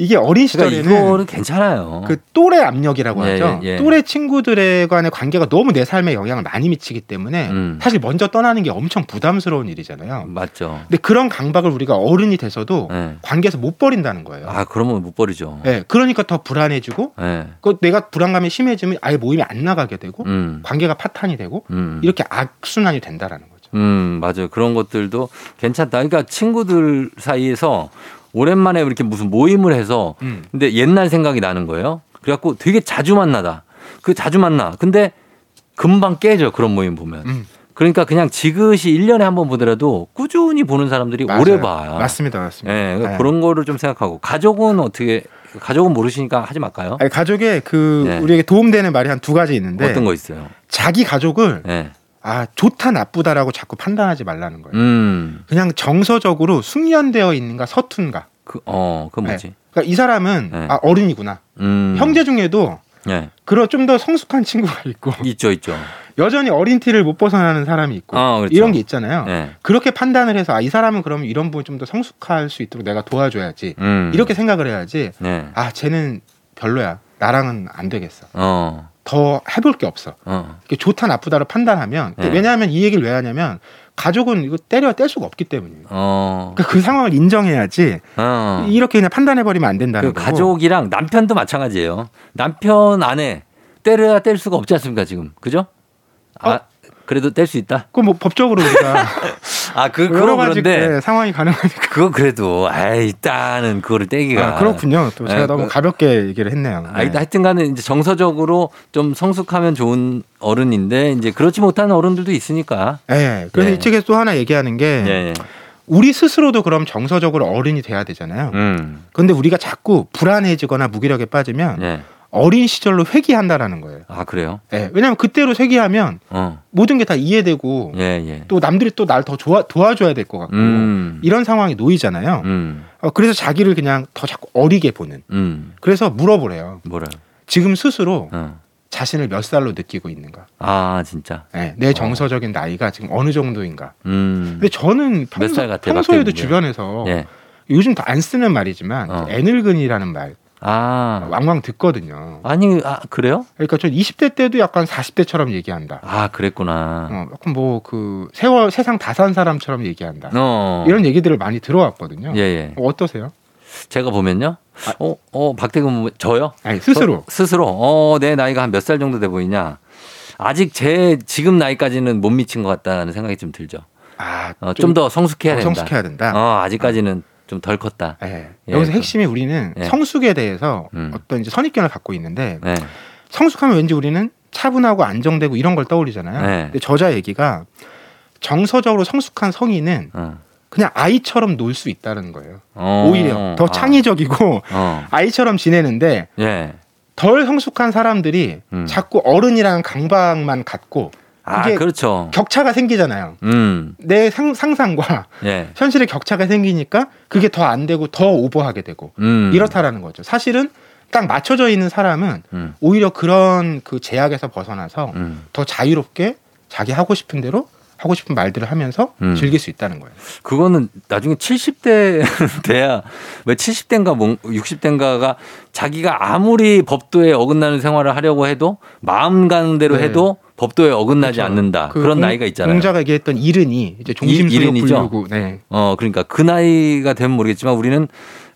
이게 어린 그러니까 시절에는 이거는 괜찮아요. 그 또래 압력이라고 예, 하죠. 예, 예. 또래 친구들의 간의 관계가 너무 내 삶에 영향을 많이 미치기 때문에 음. 사실 먼저 떠나는 게 엄청 부담스러운 일이잖아요. 맞죠. 근데 그런 강박을 우리가 어른이 돼서도 네. 관계에서 못 버린다는 거예요. 아 그러면 못 버리죠. 예, 그러니까 더 불안해지고 예. 그 내가 불안감이 심해지면 아예 모임에 안 나가게 되고 음. 관계가 파탄이 되고 음. 이렇게 악순환이 된다라는 거죠. 음, 맞아요. 그런 것들도 괜찮다. 그러니까 친구들 사이에서 오랜만에 이렇게 무슨 모임을 해서 음. 근데 옛날 생각이 나는 거예요. 그래갖고 되게 자주 만나다. 그 자주 만나. 근데 금방 깨져. 그런 모임 보면. 음. 그러니까 그냥 지그시 1년에 한 번 보더라도 꾸준히 보는 사람들이 맞아요. 오래 봐요. 맞습니다, 맞습니다. 예, 네. 그런 거를 좀 생각하고 가족은 어떻게 가족은 모르시니까 하지 말까요? 아니, 가족에 그 네. 우리에게 도움되는 말이 한 두 가지 있는데 어떤 거 있어요? 자기 가족을 예. 아 좋다 나쁘다라고 자꾸 판단하지 말라는 거예요. 음. 그냥 정서적으로 숙련되어 있는가 서툰가. 그, 어, 그건 뭐지? 네. 그러니까 이 사람은 네. 아 어른이구나. 음. 형제 중에도 예. 그런 좀 더 성숙한 친구가 있고 있죠, 있죠. 여전히 어린 티를 못 벗어나는 사람이 있고 어, 그렇죠. 이런 게 있잖아요. 예. 그렇게 판단을 해서 아, 이 사람은 그러면 이런 부분 좀 더 성숙할 수 있도록 내가 도와줘야지. 음. 이렇게 생각을 해야지. 네. 아, 쟤는 별로야. 나랑은 안 되겠어. 어. 더 해볼 게 없어. 어. 좋다 나쁘다를 판단하면 네. 왜냐하면 이 얘기를 왜 하냐면 가족은 이거 때려 뗄 수가 없기 때문이에요. 어. 그러니까 그 상황을 인정해야지 어. 이렇게 그냥 판단해 버리면 안 된다는 그. 가족이랑 남편도 마찬가지예요. 남편 안에 때려야 뗄 수가 없지 않습니까 지금 그죠? 아 어? 그래도 뗄 수 있다. 그뭐 법적으로 우리가 아그 여러 그거 가지 그런데 네, 상황이 가능하니까. 그거 그래도 아 일단은 그거를 떼기가 아, 그렇군요. 또 제가 네, 너무 그- 가볍게 얘기를 했네요. 아, 네. 하여튼 간에 이제 정서적으로 좀 성숙하면 좋은 어른인데 이제 그렇지 못한 어른들도 있으니까. 예. 그래서 예. 이 책에서 또 하나 얘기하는 게 예. 예. 우리 스스로도 그럼 정서적으로 어른이 돼야 되잖아요. 음. 근데 우리가 자꾸 불안해지거나 무기력에 빠지면 예. 어린 시절로 회귀한다라는 거예요. 아 그래요? 예. 왜냐하면 그때로 회귀하면 어. 모든 게 다 이해되고 예 예. 또 남들이 또 날 더 도와줘야 될 것 같고 음. 이런 상황이 놓이잖아요. 음. 어, 그래서 자기를 그냥 더 자꾸 어리게 보는. 음. 그래서 물어보래요. 뭐라요? 지금 스스로 어. 자신을 몇 살로 느끼고 있는가? 아 진짜. 예, 내 정서적인 나이가 지금 어느 정도인가? 음. 근데 저는 몇 평소, 살 같아요, 평소에도 주변에서 예. 요즘 다안 쓰는 말이지만 어. 애늙은이라는 말 아. 왕왕 듣거든요. 아니 아 그래요? 그러니까 저 20대 때도 약간 40대처럼 얘기한다. 아 그랬구나. 어, 약간 뭐 그 세월 세상 다 산 사람처럼 얘기한다. 어. 이런 얘기들을 많이 들어왔거든요. 예 예. 어, 어떠세요? 제가 보면요. 어, 어, 박대근 뭐- 저요? 아니 스스로 어, 스스로. 어, 내 나이가 한 몇 살 정도 돼 보이냐? 아직 제 지금 나이까지는 못 미친 것 같다는 생각이 좀 들죠. 아, 어, 좀더 성숙해야 어, 된다. 성숙해야 된다. 어, 아직까지는 좀 덜 컸다. 예. 예, 여기서 그- 핵심이 우리는 예. 성숙에 대해서 음. 어떤 이제 선입견을 갖고 있는데 네. 성숙하면 왠지 우리는 차분하고 안정되고 이런 걸 떠올리잖아요. 네. 근데 저자 얘기가 정서적으로 성숙한 성인은 어. 그냥 아이처럼 놀 수 있다는 거예요. 어. 오히려 더 아. 창의적이고 어. 아이처럼 지내는데 예. 덜 성숙한 사람들이 음. 자꾸 어른이라는 강박만 갖고 아, 이게 그렇죠. 격차가 생기잖아요. 음. 내 상, 상상과 예. 현실의 격차가 생기니까 그게 더 안 되고 더 오버하게 되고 음. 이렇다라는 거죠. 사실은 딱 맞춰져 있는 사람은 음. 오히려 그런 그 제약에서 벗어나서 음. 더 자유롭게 자기 하고 싶은 대로 하고 싶은 말들을 하면서 음. 즐길 수 있다는 거예요. 그거는 나중에 70대 돼야 왜 70대인가 60대인가가 자기가 아무리 법도에 어긋나는 생활을 하려고 해도 마음 가는 대로 네. 해도 법도에 어긋나지 그렇죠. 않는다. 그 아, 그런 공- 나이가 있잖아요. 공자가 얘기했던 이른이 이제? 부르고 네. 어, 그러니까 그 나이가 되면 모르겠지만 우리는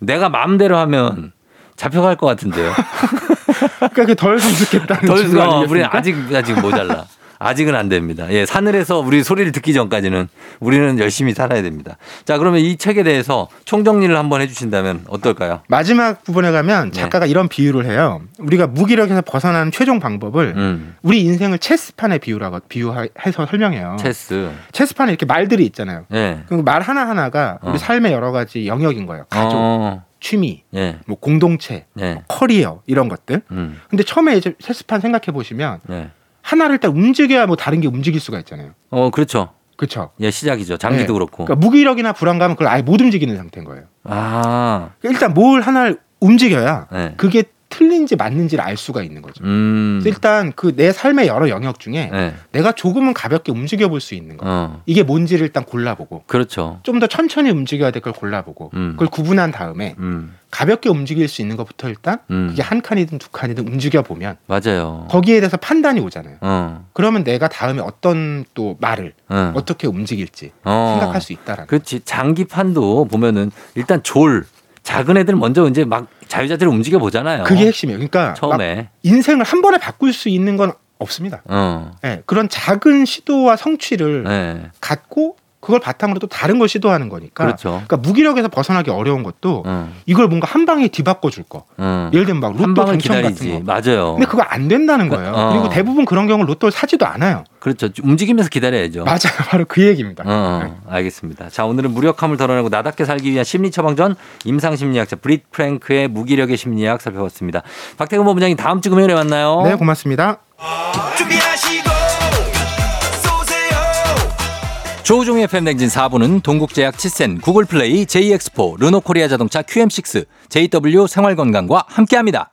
내가 마음대로 하면 잡혀갈 것 같은데요. 그러니까 그덜 성숙했다는 덜, 어, 우리는? 아직, 아직 모자라. 아직은 안 됩니다. 예, 사늘에서 우리 소리를 듣기 전까지는 우리는 열심히 살아야 됩니다. 자, 그러면 이 책에 대해서 총정리를 한번 해주신다면 어떨까요? 마지막 부분에 가면 네. 작가가 이런 비유를 해요. 우리가 무기력에서 벗어나는 최종 방법을 음, 우리 인생을 체스판에 비유라고 비유해서 설명해요. 체스. 체스판에 이렇게 말들이 있잖아요. 예. 그말 하나 하나가 우리 어. 삶의 여러 가지 영역인 거예요. 가족, 어, 취미, 예, 뭐 공동체, 예. 커리어 이런 것들. 음, 근데 처음에 이제 체스판 생각해 보시면 예. 하나를 딱 움직여야 뭐 다른 게 움직일 수가 있잖아요. 어, 그렇죠. 그렇죠. 예, 시작이죠. 장기도 네. 그렇고. 그러니까 무기력이나 불안감은 그걸 아예 못 움직이는 상태인 거예요. 아, 일단 뭘 하나를 움직여야 네. 그게 틀린지 맞는지를 알 수가 있는 거죠. 음. 그래서 일단 그 내 삶의 여러 영역 중에 네. 내가 조금은 가볍게 움직여 볼 수 있는 거. 어. 이게 뭔지를 일단 골라보고 그렇죠. 좀 더 천천히 움직여야 될 걸 골라보고 음. 그걸 구분한 다음에 음. 가볍게 움직일 수 있는 것부터 일단 음. 그게 한 칸이든 두 칸이든 움직여 보면 맞아요. 거기에 대해서 판단이 오잖아요. 어. 그러면 내가 다음에 어떤 또 말을 어. 어떻게 움직일지 어. 생각할 수 있다라는. 그렇지. 장기판도 보면은 일단 졸 작은 애들 먼저 이제 막 자유자재로 움직여 보잖아요. 그게 핵심이에요. 그러니까 막 처음에. 인생을 한 번에 바꿀 수 있는 건 없습니다. 어. 예, 그런 작은 시도와 성취를 네. 갖고 그걸 바탕으로 또 다른 걸 시도하는 거니까. 그렇죠. 그러니까 무기력에서 벗어나기 어려운 것도 어. 이걸 뭔가 한 방에 뒤바꿔 줄 거. 어. 예를 들면 막연한 로또 방을 당첨 기다리지. 같은 거. 맞아요. 근데 그거 안 된다는 거예요. 어. 그리고 대부분 그런 경우 로또를 사지도 않아요. 그렇죠. 움직이면서 기다려야죠. 맞아요. 바로 그 얘기입니다. 어, 알겠습니다. 자, 오늘은 무력함을 덜어내고 나답게 살기 위한 심리 처방전 임상 심리학자 브릿 프랭크의 무기력의 심리학 살펴봤습니다. 박태근 본부장님 다음 주 금요일에 만나요. 네, 고맙습니다. 준비하시고 조우종의 FM 대행진 4부는 동국제약 치센, 구글플레이, JX포, 르노코리아 자동차 QM6, JW 생활건강과 함께합니다.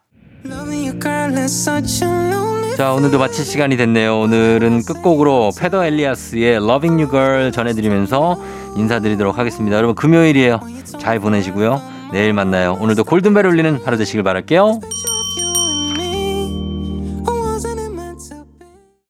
자, 오늘도 마칠 시간이 됐네요. 오늘은 끝곡으로 페더 엘리아스의 Loving You Girl 전해드리면서 인사드리도록 하겠습니다. 여러분 금요일이에요. 잘 보내시고요. 내일 만나요. 오늘도 골든벨 울리는 하루 되시길 바랄게요.